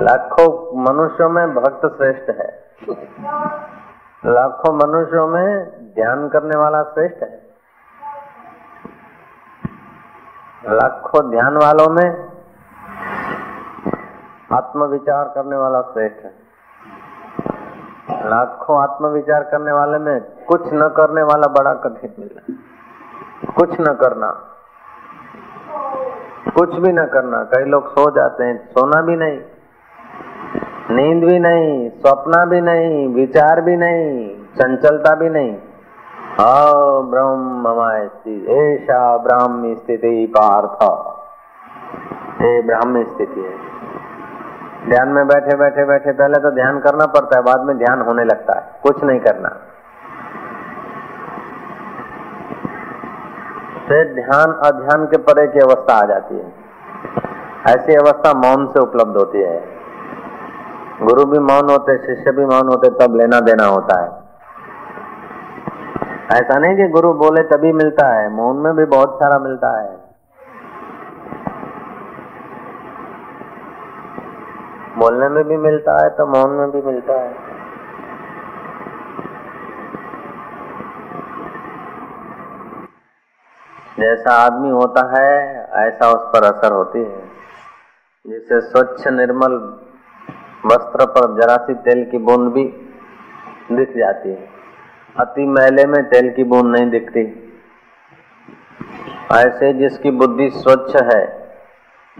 लाखों मनुष्यों में भक्त श्रेष्ठ है। लाखों मनुष्यों में ध्यान करने वाला श्रेष्ठ है। लाखों ध्यान वालों में आत्मविचार करने वाला श्रेष्ठ है। लाखों आत्मविचार करने वाले में कुछ न करने वाला बड़ा कठिन मिला कुछ न करना। कुछ भी न करना। कई लोग सो जाते हैं, सोना भी नहीं। नींद भी नहीं, स्वप्न भी नहीं, विचार भी नहीं, चंचलता भी नहीं। ब्रह्म ऐसा ब्राह्मी स्थिति पार्थ। ये ब्राह्मी स्थिति। है ध्यान में बैठे बैठे बैठे, पहले तो ध्यान करना पड़ता है, बाद में ध्यान होने लगता है, कुछ नहीं करना। फिर ध्यान, अध्यान के परे की अवस्था आ जाती है। ऐसी अवस्था मौन से उपलब्ध होती है। गुरु भी मौन होते, शिष्य भी मौन होते, तब लेना देना होता है। ऐसा नहीं कि गुरु बोले तभी मिलता है, मौन में भी बहुत सारा मिलता है। बोलने में भी मिलता है तो मौन में भी मिलता है। जैसा आदमी होता है, ऐसा उस पर असर होती है। जिसे स्वच्छ निर्मल वस्त्र पर जरा सी तेल की बूंद भी दिख जाती है। अति मैले में तेल की बूंद नहीं दिखती। ऐसे जिसकी बुद्धि स्वच्छ है,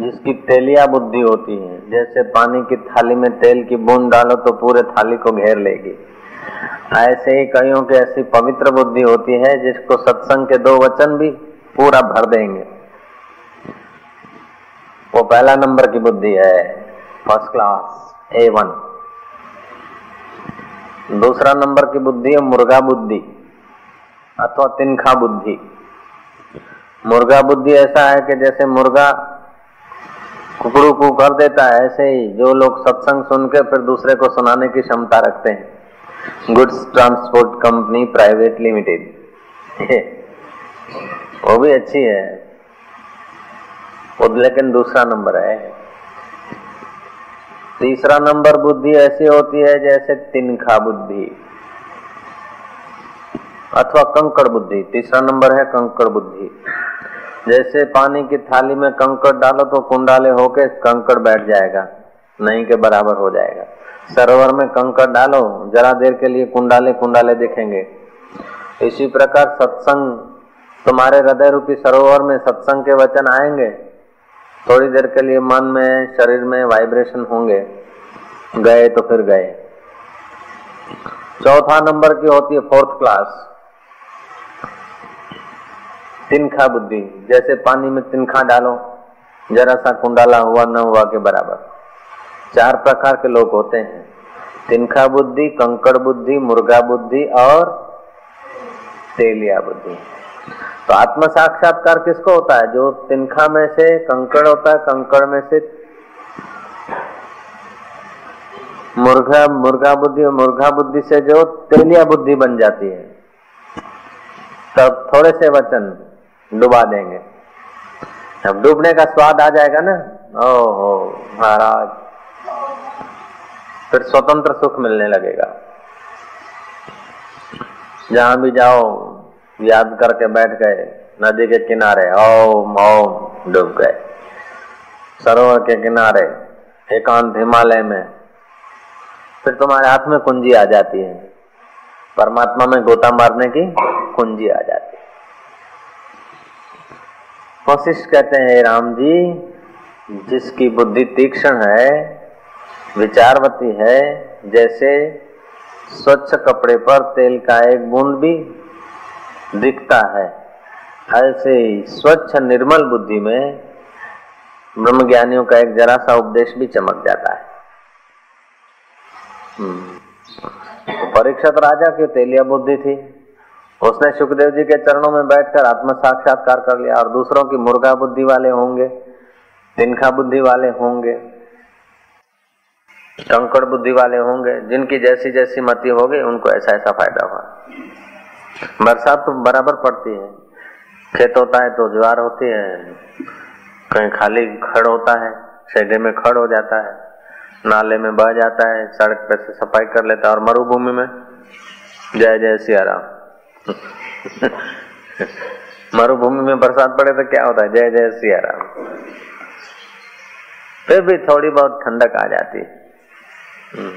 जिसकी तेलिया बुद्धि होती है, जैसे पानी की थाली में तेल की बूंद डालो तो पूरे थाली को घेर लेगी। ऐसे ही कईयों की ऐसी पवित्र बुद्धि होती है, जिसको सत्संग के दो वचन भी पूरा भर देंगे। वो पहला नंबर की बुद्धि है, फ़र्स्ट क्लास। ए वन दूसरा नंबर की बुद्धि है मुर्गा बुद्धि, अथवा तिनखा बुद्धि। मुर्गा बुद्धि ऐसा है कि जैसे मुर्गा कुकड़ू कु कर देता है, ऐसे ही जो लोग सत्संग सुन के फिर दूसरे को सुनाने की क्षमता रखते हैं। Goods transport company private limited वो भी अच्छी है, वो लेकिन दूसरा नंबर है। तीसरा नंबर बुद्धि ऐसी होती है जैसे तिनखा बुद्धि अथवा कंकड़ बुद्धि। तीसरा नंबर है कंकड़ बुद्धि। जैसे पानी की थाली में कंकड़ डालो तो कुंडाले होके कंकड़ बैठ जाएगा, नहीं के बराबर हो जाएगा। सरोवर में कंकड़ डालो, जरा देर के लिए कुंडाले कुंडाले दिखेंगे। इसी प्रकार सत्संग, तुम्हारे हृदय रूपी सरोवर में सत्संग के वचन आएँगे थोड़ी देर के लिए मन में, शरीर में वाइब्रेशन होंगे। गए तो फिर गए। चौथा नंबर की होती है फोर्थ क्लास तिनखा बुद्धि। जैसे पानी में तिनखा डालो, जरा सा कुंडाला हुआ, न हुआ के बराबर। चार प्रकार के लोग होते हैं। तिनखा बुद्धि, कंकड़ बुद्धि, मुर्गा बुद्धि और तेलिया बुद्धि। तो आत्म साक्षात्कार किसको होता है? जो तिनखा में से कंकड़ होता है, कंकड़ में से मुर्गा मुर्गा बुद्धि मुर्गा बुद्धि से जो तेलिया बुद्धि बन जाती है, तब थोड़े से वचन डुबा देंगे। अब डूबने का स्वाद आ जाएगा ना? ओहो, महाराज। फिर स्वतंत्र सुख मिलने लगेगा। जहाँ भी जाओ याद करके बैठ गए, नदी के किनारे, ओम ओम, डूब गए। सरोवर के किनारे, एकांत हिमालय में, फिर तुम्हारे हाथ में कुंजी आ जाती है। परमात्मा में गोता मारने की कुंजी आ जाती है। कोशिश कहते हैं राम जी, जिसकी बुद्धि तीक्ष्ण है, विचारवती है, जैसे स्वच्छ कपड़े पर तेल का एक बूंद भी दिखता है। ऐसे ही स्वच्छ निर्मल बुद्धि में ब्रह्म ज्ञानियों का एक जरा सा उपदेश भी चमक जाता है। तो परीक्षित राजा की तेलिया बुद्धि थी। उसने सुखदेव जी के चरणों में बैठकर आत्म साक्षात्कार कर लिया और दूसरों की मुर्गा बुद्धि वाले होंगे, तिनखा बुद्धि वाले होंगे, कंकड़ बुद्धि वाले होंगे, जिनकी जैसी जैसी मति होगी, उनको ऐसा ऐसा फ़ायदा हुआ बरसात तो बराबर पड़ती है। खेत होता है तो ज्वार होती है, कहीं खाली खड़ होता है, शेडे में खड़ हो जाता है, नाले में बह जाता है, सड़क पे से सफ़ाई कर लेता है और मरुभूमि में। जय जय सिया राम मरुभूमि में बरसात पड़े तो क्या होता है? जय जय सिया राम फिर भी थोड़ी बहुत ठंडक आ जाती है। हम्म।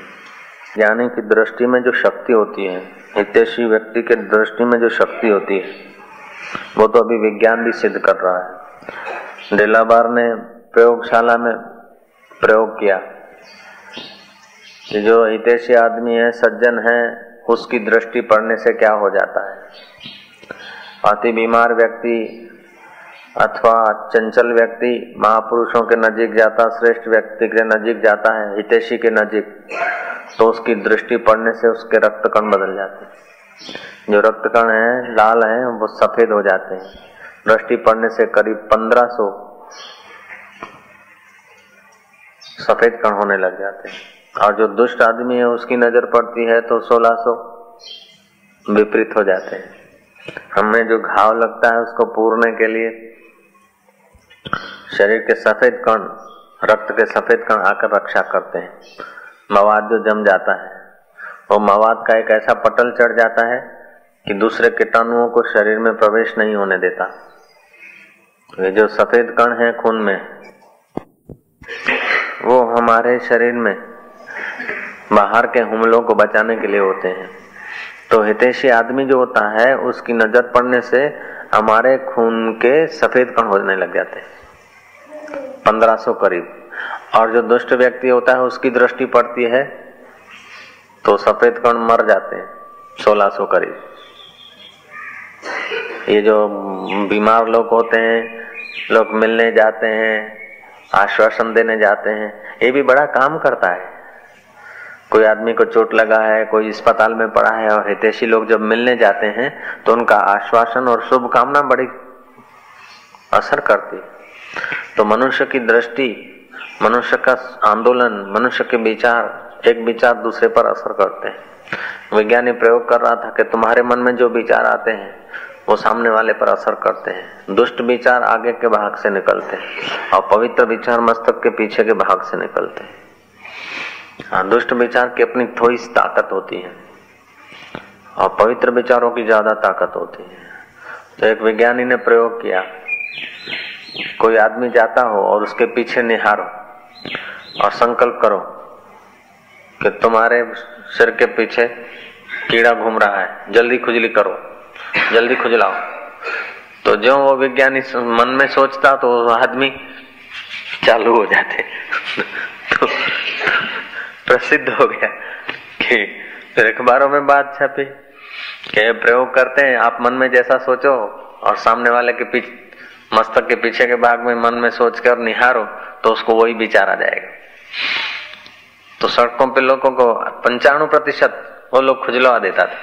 ज्ञानी की दृष्टि में जो शक्ति होती है, हितेशी व्यक्ति के दृष्टि में जो शक्ति होती है, वो तो अभी विज्ञान भी सिद्ध कर रहा है। डेलाबार ने प्रयोगशाला में प्रयोग किया। कि जो हितेशी आदमी है, सज्जन है, उसकी दृष्टि पड़ने से क्या हो जाता है? अति बीमार व्यक्ति अथवा चंचल व्यक्ति, महापुरुषों के नजीक जाता, श्रेष्ठ व्यक्ति के नजीक जाता है, हितेशी के नजीक तो उसकी दृष्टि पड़ने से उसके रक्त कण बदल जाते हैं। जो रक्त कण है, लाल है, वो सफ़ेद हो जाते हैं। दृष्टि पड़ने से करीब पंद्रह सौ सफ़ेद कण होने लग जाते हैं। और जो दुष्ट आदमी है, उसकी नज़र पड़ती है तो सोलह सौ विपरीत हो जाते हैं। हमें जो घाव लगता है, उसको पूरने के लिए शरीर के सफ़ेद कण, रक्त के सफ़ेद कण आकर रक्षा करते हैं। मवाद जो जम जाता है, वो मवाद का एक ऐसा पटल चढ़ जाता है कि दूसरे कीटाणुओं को शरीर में प्रवेश नहीं होने देता। ये जो सफ़ेद कण है खून में, वो हमारे शरीर में बाहर के हमलों को बचाने के लिए होते हैं। तो हितेशी आदमी जो होता है, उसकी नज़र पड़ने से हमारे खून के सफ़ेद कण होने लग जाते हैं। पंद्रह सौ करीब। और जो दुष्ट व्यक्ति होता है, उसकी दृष्टि पड़ती है तो सफ़ेद कण मर जाते हैं, सोलह सौ करीब। ये जो बीमार लोग होते हैं, लोग मिलने जाते हैं, आश्वासन देने जाते हैं, ये भी बड़ा काम करता है। कोई आदमी को चोट लगा है, कोई अस्पताल में पड़ा है और हितेशी लोग जब मिलने जाते हैं तो उनका आश्वासन और शुभकामना बड़ी असर करती तो मनुष्य की दृष्टि, मनुष्य का आंदोलन, मनुष्य के विचार, एक विचार दूसरे पर असर करते हैं। विज्ञानी प्रयोग कर रहा था कि तुम्हारे मन में जो विचार आते हैं, वो सामने वाले पर असर करते हैं। दुष्ट विचार आगे के भाग से निकलते हैं और पवित्र विचार मस्तक के पीछे के भाग से निकलते हैं। हाँ दुष्ट विचार की अपनी थोड़ी ताकत होती है। और पवित्र विचारों की ज़्यादा ताकत होती है। तो एक विज्ञानी ने प्रयोग किया, कोई आदमी जाता हो और उसके पीछे निहारो और संकल्प करो कि तुम्हारे सिर के पीछे कीड़ा घूम रहा है, जल्दी खुजली करो, जल्दी खुजलाओ। तो जो वो विज्ञानी मन में सोचता तो आदमी चालू हो जाते। प्रसिद्ध हो गया। कि फिर अखबारों में बात छपी कि प्रयोग करते हैं आप मन में जैसा सोचो और सामने वाले के पीछे मस्तक के पीछे के भाग में मन में सोच कर निहारो तो उसको वही विचार आ जाएगा। तो सड़कों पे लोगों को पंचाणु प्रतिशत वो लोग खुजलवा देता था।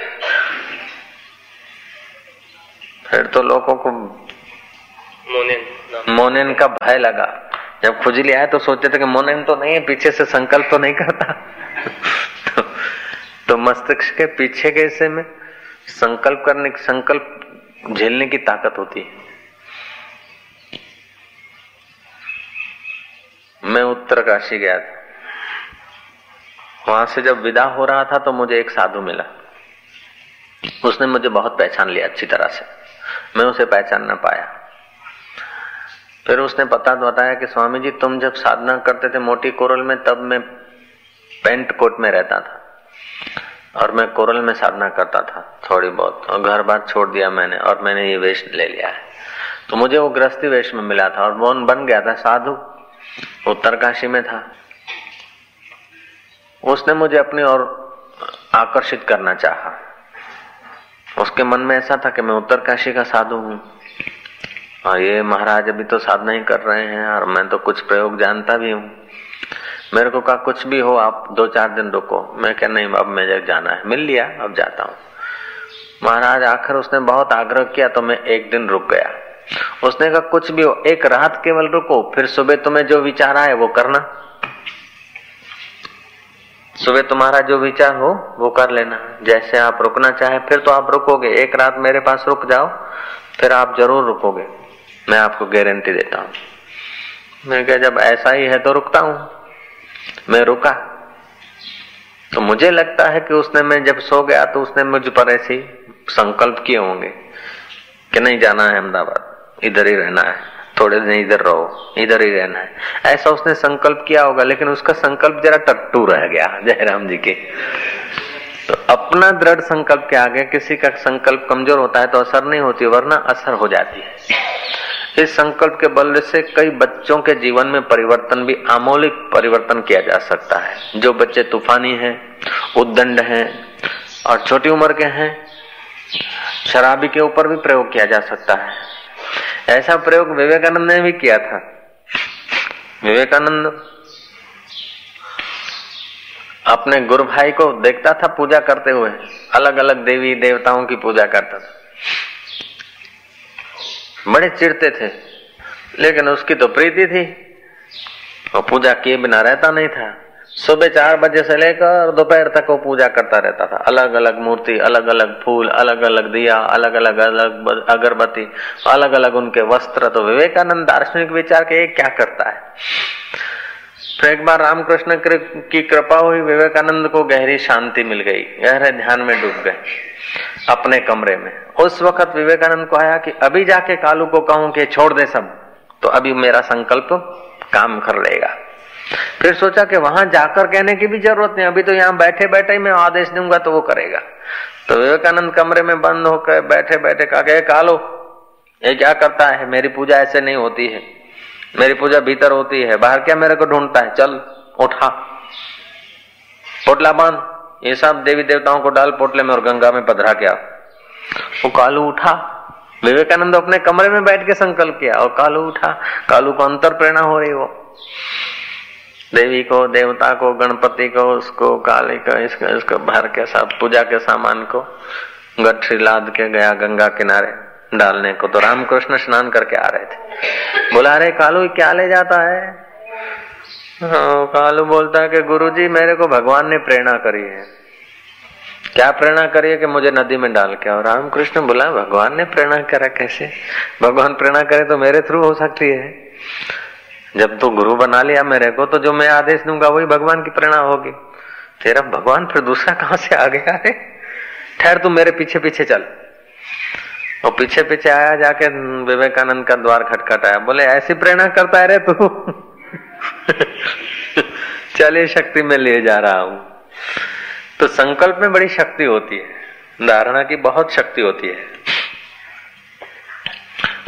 फिर तो लोगों को मोनेन मोनेन का भय लगा। जब खुजली आए तो सोचते थे कि मोनेन तो नहीं है पीछे से संकल्प तो नहीं करता। तो, तो मस्तिष्क के पीछे के हिस्से में संकल्प करने संकल्प झेलने की ताकत होती है। मैं उत्तरकाशी गया था। वहाँ से जब विदा हो रहा था तो मुझे एक साधु मिला। उसने मुझे बहुत पहचान लिया अच्छी तरह से। मैं उसे पहचान ना पाया। फिर उसने पता बताया कि स्वामी जी तुम जब साधना करते थे मोटी कोरल में, तब मैं पेंट कोट में रहता था। और मैं कोरल में साधना करता था थोड़ी बहुत। और घर बार छोड़ दिया मैंने, और मैंने ये वेश ले लिया है। तो मुझे वो गृहस्थी वेश में मिला था, और वो बन गया था साधु। उत्तरकाशी में था। उसने मुझे अपनी ओर आकर्षित करना चाहा। उसके मन में ऐसा था कि मैं उत्तरकाशी का साधु हूँ। और ये महाराज अभी तो साधना ही कर रहे हैं और मैं तो कुछ प्रयोग जानता भी हूँ। मेरे को कहा, कुछ भी हो, आप दो चार दिन रुको। मैं क्या नहीं, अब मैं जाना है। मिल लिया, अब जाता हूँ। महाराज आखिर उसने बहुत आग्रह किया तो मैं एक दिन रुक गया। उसने कहा, कुछ भी हो, एक रात केवल रुको, फिर सुबह तुम्हें जो विचार आए, वो करना। सुबह तुम्हारा जो विचार हो, वो कर लेना। जैसे आप रुकना चाहे, फिर तो आप रुकोगे। एक रात मेरे पास रुक जाओ, फिर आप ज़रूर रुकोगे। मैं आपको गारंटी देता हूँ। मैं क्या जब ऐसा ही है तो रुकता हूँ। मैं रुका। तो मुझे लगता है कि उसने मैं जब सो गया तो उसने मुझ पर ऐसे संकल्प किए होंगे कि नहीं जाना है अहमदाबाद। इधर ही रहना है। थोड़े दिन इधर रहो। इधर ही रहना है। ऐसा उसने संकल्प किया होगा, लेकिन उसका संकल्प जरा टट्टू रह गया, जयराम जी के। तो अपना दृढ़ संकल्प के आगे किसी का संकल्प कमज़ोर होता है तो असर नहीं होती, वरना असर हो जाती है। इस संकल्प के बल से कई बच्चों के जीवन में परिवर्तन भी आमूलिक परिवर्तन किया जा सकता है। जो बच्चे तूफानी हैं, उद्दंड हैं और छोटी उम्र के हैं, शराबी के ऊपर भी प्रयोग किया जा सकता है। ऐसा प्रयोग विवेकानंद ने भी किया था। विवेकानंद अपने गुरु भाई को देखता था पूजा करते हुए। अलग अलग देवी देवताओं की पूजा करता था। बड़े चिड़ते थे। लेकिन उसकी तो प्रीति थी। और पूजा किए बिना रहता नहीं था। सुबह चार बजे से लेकर दोपहर तक वो पूजा करता रहता था। अलग अलग मूर्ति अलग अलग फूल अलग अलग दिया अलग अलग अलग अगरबत्ती अलग अलग उनके वस्त्र। तो विवेकानंद दार्शनिक विचार के क्या करता है? फिर एक बार रामकृष्ण की कृपा हुई, विवेकानंद को गहरी शांति मिल गई, गहरे ध्यान में डूब गए, अपने कमरे में। उस वक्त विवेकानंद को आया कि अभी जाके कालू को कहूँ कि छोड़ दे सब तो अभी मेरा संकल्प काम कर लेगा। फिर सोचा कि वहाँ जाकर कहने की भी ज़रूरत नहीं, अभी तो यहाँ बैठे बैठे ही मैं आदेश दूँगा तो वो करेगा। तो विवेकानंद कमरे में बंद होकर बैठे बैठे कहा कालो, ये क्या करता है? मेरी पूजा ऐसे नहीं होती है। मेरी पूजा भीतर होती है। बाहर क्या मेरे को ढूंढता है? चल, उठा। पोटला बाँध। ये सब देवी देवताओं को डाल पोटले में और गंगा में पधरा क्या वो कालू उठा। विवेकानंद अपने कमरे में बैठ के संकल्प किया और कालू उठा। कालू को अंतर प्रेरणा हो रही वो। देवी को, देवता को, गणपति को, उसको, काली को, इसको इसको भर के साथ पूजा के सामान को, गठरी लाद के गया गंगा किनारे। डालने को। तो रामकृष्ण स्नान करके आ रहे थे। बोला अरे कालू क्या ले जाता है? हाँ, कालू बोलता है कि गुरुजी मेरे को भगवान ने प्रेरणा करी है। क्या प्रेरणा करी है कि मुझे नदी में डाल के और रामकृष्ण बोला भगवान ने प्रेरणा करा कैसे? भगवान प्रेरणा करे तो मेरे थ्रू हो सकती है। जब तू गुरु बना लिया मेरे को तो जो मैं आदेश दूँगा वही भगवान की प्रेरणा होगी। तेरा भगवान फिर दूसरा कहाँ से आ गया है ठहर तू मेरे पीछे पीछे चल। और पीछे पीछे आया जाके विवेकानंद का द्वार खटखटाया। बोले, ऐसी प्रेरणा करता है रे तू। चलिए, शक्ति में ले जा रहा हूँ। तो संकल्प में बड़ी शक्ति होती है। धारणा की बहुत शक्ति होती है।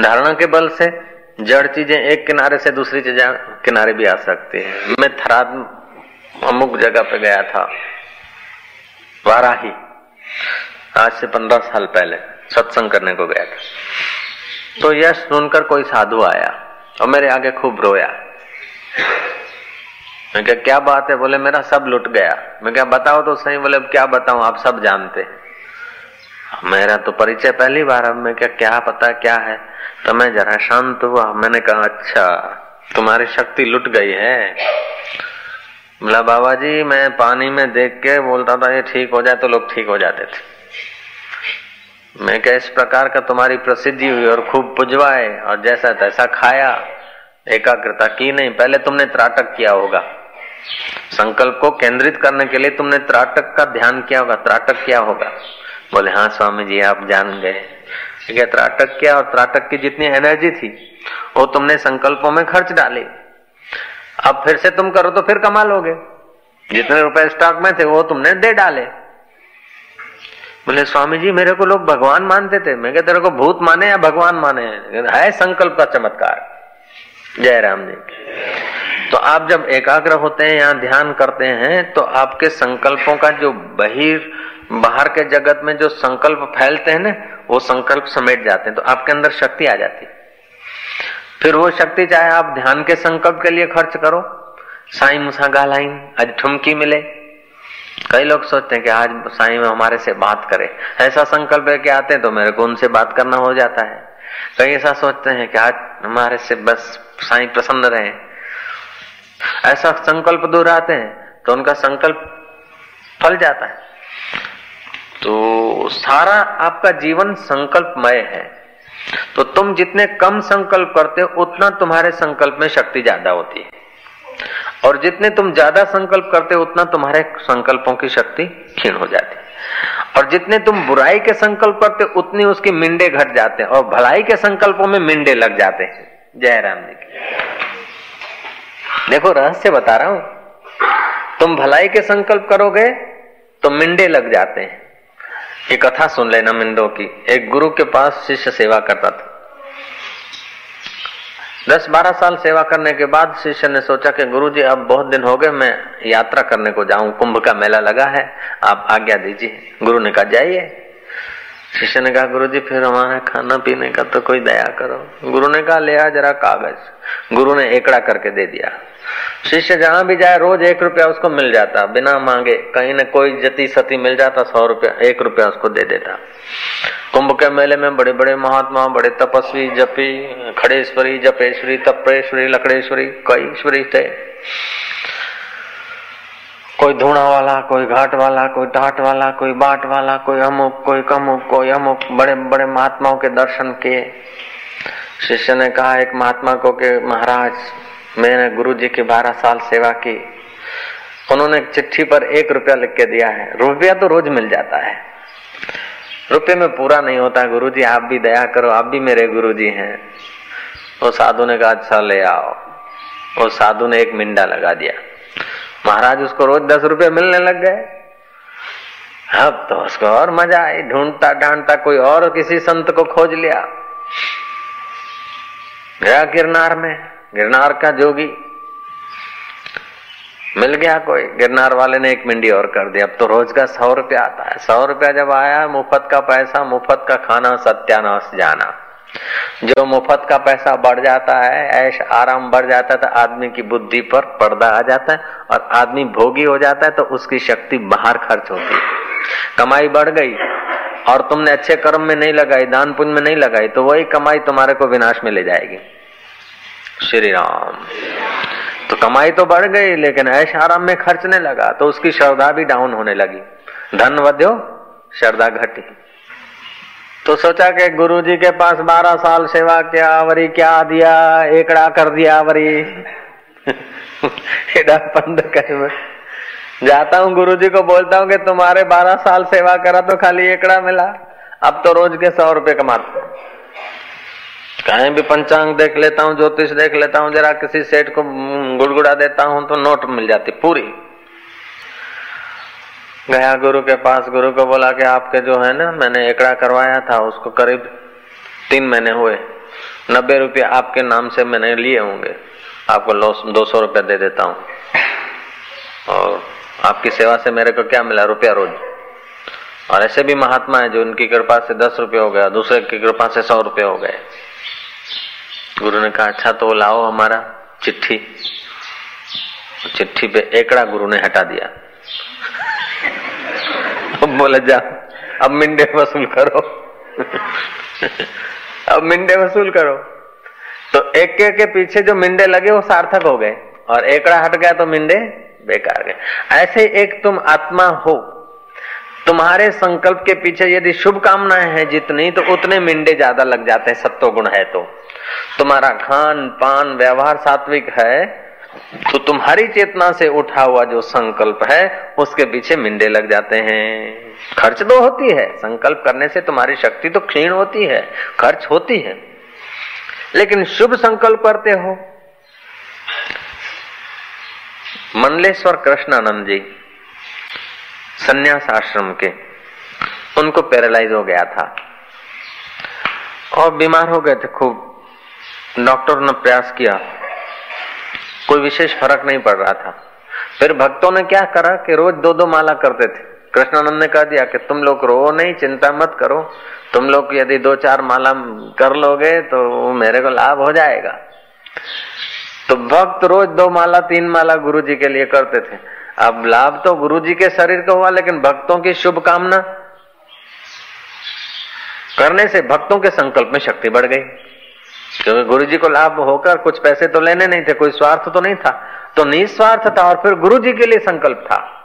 धारणा के बल से जड़ चीज़ें एक किनारे से दूसरी चीज़ें किनारे भी आ सकती है। मैं थराद अमुक जगह पे गया था। वाराही। आज से पंद्रह साल पहले। सत्संग करने को गया था। तो यह सुनकर कोई साधु आया और मेरे आगे खूब रोया। मैं क्या क्या बात है? बोले, मेरा सब लुट गया। मैं क्या बताओ तो सही। बोले क्या बताऊँ? आप सब जानते मेरा तो परिचय पहली बार अब मैं क्या क्या पता क्या है? तो मैं जरा शांत हुआ। मैंने कहा अच्छा तुम्हारी शक्ति लुट गई है। बोला, बाबा जी, मैं पानी में देख के बोलता था, ये ठीक हो जाए तो लोग ठीक हो जाते थे। मैं क्या इस प्रकार का तुम्हारी प्रसिद्धि हुई और खूब पुजवाए और जैसा तैसा खाया। एकाग्रता की नहीं, पहले तुमने त्राटक किया होगा। संकल्प को केंद्रित करने के लिए तुमने त्राटक का ध्यान किया होगा, त्राटक किया होगा। बोले हाँ स्वामी जी आप जान गए। त्राटक किया और त्राटक की जितनी एनर्जी थी, वो तुमने संकल्पों में खर्च डाली। अब फिर से तुम करो तो फिर कमा लोगे जितने रुपए स्टॉक में थे, वो तुमने दे डाले। बोले स्वामी जी मेरे को लोग भगवान मानते थे। मैं क्या तेरे को भूत माने या भगवान माने? है संकल्प का चमत्कार। जय राम जी। तो आप जब एकाग्र होते हैं या ध्यान करते हैं तो आपके संकल्पों का जो बहिर, बाहर के जगत में जो संकल्प फैलते हैं ना, वो संकल्प समेट जाते हैं तो आपके अंदर शक्ति आ जाती फिर वो शक्ति चाहे आप ध्यान के संकल्प के लिए खर्च करो, साई मुसा गालाइन आज ठुमकी मिले। कई लोग सोचते हैं कि आज साई में हमारे से बात करे। ऐसा संकल्प है कि आते हैं तो मेरे को उनसे बात करना हो जाता है। कई ऐसा सोचते हैं कि आज हमारे से बस साई प्रसन्न रहे। ऐसा संकल्प दूर आते हैं तो उनका संकल्प फल जाता है। तो सारा आपका जीवन संकल्पमय है। तो तुम जितने कम संकल्प करते हो, उतना तुम्हारे संकल्प में शक्ति ज़्यादा होती है। और जितने तुम ज़्यादा संकल्प करते हो, उतना तुम्हारे संकल्पों की शक्ति क्षीण हो जाती और जितने तुम बुराई के संकल्प करते उतनी उसके मिंडे घट जाते हैं और भलाई के संकल्पों में मिंडे लग जाते हैं। जय राम जी देखो, रहस्य बता रहा हूँ। तुम भलाई के संकल्प करोगे तो मिंडे लग जाते हैं। ये कथा सुन लेना मिंडो की। एक गुरु के पास शिष्य सेवा करता था। दस बारह साल सेवा करने के बाद शिष्य ने सोचा कि गुरु जी अब बहुत दिन हो गए, मैं यात्रा करने को जाऊँ। कुंभ का मेला लगा है, आप आज्ञा दीजिए। गुरु ने कहा, जाइए। शिष्य ने कहा गुरु जी फिर हमारा खाना पीने का तो कोई दया करो। गुरु ने कहा, ले आ जरा कागज़। गुरु ने एकड़ा करके दे दिया। शिष्य जहाँ भी जाए, रोज एक रुपया उसको मिल जाता। बिना मांगे कहीं न कोई जति सती मिल जाता, सौ रुपया, एक रुपया उसको दे देता। कुंभ के मेले में बड़े बड़े महात्मा, बड़े तपस्वी, जपी, खड़ेश्वरी, जपेश्वरी तपेश्वरी लकड़ेश्वरी कई ईश्वरी थे। कोई धुणा वाला, कोई घाट वाला, कोई टाट वाला, कोई बाट वाला, कोई अमुक, कोई कमुक, कोई अमुक, बड़े बड़े महात्माओं के दर्शन किए। शिष्य ने कहा, एक महात्मा को के, महाराज, मैंने गुरु जी की बारह साल सेवा की। उन्होंने चिट्ठी पर एक रुपया लिख के दिया है। रुपया तो रोज मिल जाता है। रुपये में पूरा नहीं होता गुरु जी आप भी दया करो, आप भी मेरे गुरु जी हैं। वो साधु ने कहा अच्छा ले आओ। वो साधु ने एक मिंडा लगा दिया। महाराज उसको रोज दस रुपये मिलने लग गए। अब तो उसको और मज़ा आई, ढूंढता ढांढता कोई और किसी संत को खोज लिया। गया गिरनार में, गिरनार का जोगी। मिल गया कोई? गिरनार वाले ने एक मिंडी और कर दिया अब तो रोज का सौ रुपया आता है। सौ रुपया जब आया, मुफ़्त का पैसा, मुफ़्त का खाना, सत्यानाश जाना। जो मुफ़्त का पैसा बढ़ जाता है, ऐश आराम बढ़ जाता है तो आदमी की बुद्धि पर पर्दा आ जाता है और आदमी भोगी हो जाता है तो उसकी शक्ति बाहर खर्च होती है। कमाई बढ़ गई और तुमने अच्छे कर्म में नहीं लगाई, दान पुण्य में नहीं लगाई तो वही कमाई तुम्हारे को विनाश में ले जाएगी। श्री राम। तो कमाई तो बढ़ गई, लेकिन ऐश आराम में खर्चने लगा तो उसकी श्रद्धा भी डाउन होने लगी। धन वध्यो, श्रद्धा घटी। तो सोचा कि गुरु जी के पास बारह साल सेवा किया वरी क्या दिया, एकड़ा कर दिया वरी पंद जाता हूँ गुरु जी को बोलता हूँ कि तुम्हारे बारह साल सेवा करा तो खाली एकड़ा मिला। अब तो रोज के सौ रुपए कमाते कहीं भी पंचांग देख लेता हूँ, ज्योतिष देख लेता हूँ, जरा किसी सेठ को गुड़गुड़ा देता हूँ तो नोट मिल जाती पूरी। गया गुरु के पास, गुरु को बोला कि आपके जो है ना, मैंने एकड़ा करवाया था, उसको करीब तीन महीने हुए। नब्बे रुपये आपके नाम से मैंने लिए होंगे। आपको दो सौ रुपया दे देता हूँ। और आपकी सेवा से मेरे को क्या मिला रुपया रोज? और ऐसे भी महात्मा है जो उनकी कृपा से दस रुपये हो गया, दूसरे की कृपा से सौ रुपये हो गए। गुरु ने कहा अच्छा तो लाओ हमारा चिट्ठी। चिट्ठी पे एकड़ा गुरु ने हटा दिया। अब बोले जा अब मिंडे वसूल करो। अब मिंडे वसूल करो। तो एक के, के पीछे जो मिंडे लगे वो सार्थक हो गए और एकड़ा हट गया तो मिंडे बेकार गए। ऐसे एक तुम आत्मा हो। तुम्हारे संकल्प के पीछे यदि शुभ कामनाएँ हैं जितनी तो उतने मिंडे ज़्यादा लग जाते हैं, सत्व गुण है तो। तुम्हारा खान पान व्यवहार सात्विक है तो तुम्हारी चेतना से उठा हुआ जो संकल्प है, उसके पीछे मिंडे लग जाते हैं। खर्च तो होती है, संकल्प करने से तुम्हारी शक्ति तो क्षीण होती है, खर्च होती है। लेकिन शुभ संकल्प करते हो। मंडलेश्वर कृष्णानंद जी संन्यास आश्रम के। उनको पैरालाइज हो गया था। और बीमार हो गए थे खूब। डॉक्टर ने प्रयास किया। कोई विशेष फ़र्क नहीं पड़ रहा था। फिर भक्तों ने क्या करा कि रोज दो दो माला करते थे। कृष्णानंद ने कह दिया कि तुम लोग रो नहीं, चिंता मत करो। तुम लोग यदि दो चार माला कर लोगे तो मेरे को लाभ हो जाएगा। तो भक्त रोज दो माला, तीन माला गुरु जी के लिए करते थे। अब लाभ तो गुरु जी के शरीर को हुआ, लेकिन भक्तों की शुभ कामना। करने से भक्तों के संकल्प में शक्ति बढ़ गई। क्योंकि गुरु जी को लाभ होकर कुछ पैसे तो लेने नहीं थे, कोई स्वार्थ तो नहीं था। तो निस्वार्थ था और फिर गुरु जी के लिए संकल्प था।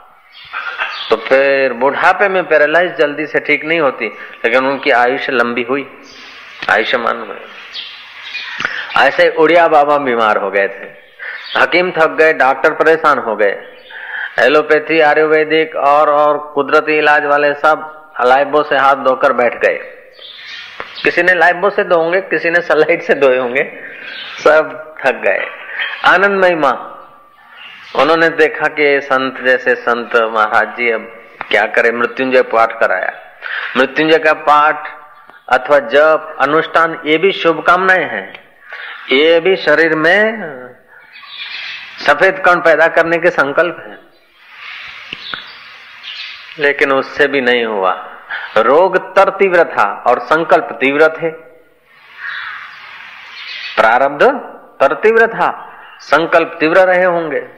तो फिर बुढ़ापे में पैरालाइज जल्दी से ठीक नहीं होती, लेकिन उनकी आयुष लंबी हुई। आयुष्मान हुए। ऐसे उड़िया बाबा बीमार हो गए थे। हकीम थक गए, डॉक्टर परेशान हो गए। एलोपैथी, आयुर्वेदिक और और कुदरती इलाज वाले सब लाइबो से हाथ धोकर बैठ गए। किसी ने लाइबो से धो होंगे किसी ने सलाइट से धोए होंगे, सब थक गए। आनंद महिमा उन्होंने देखा कि संत जैसे संत महाराज जी अब क्या करे, मृत्युंजय पाठ कराया। मृत्युंजय का पाठ अथवा जप, अनुष्ठान, ये भी शुभकामनाएँ हैं। ये भी शरीर में सफ़ेद कण पैदा करने के संकल्प है। लेकिन उससे भी नहीं हुआ। रोग तर तीव्र था और संकल्प तीव्र थे। प्रारब्ध तर तीव्र था, संकल्प तीव्र रहे होंगे।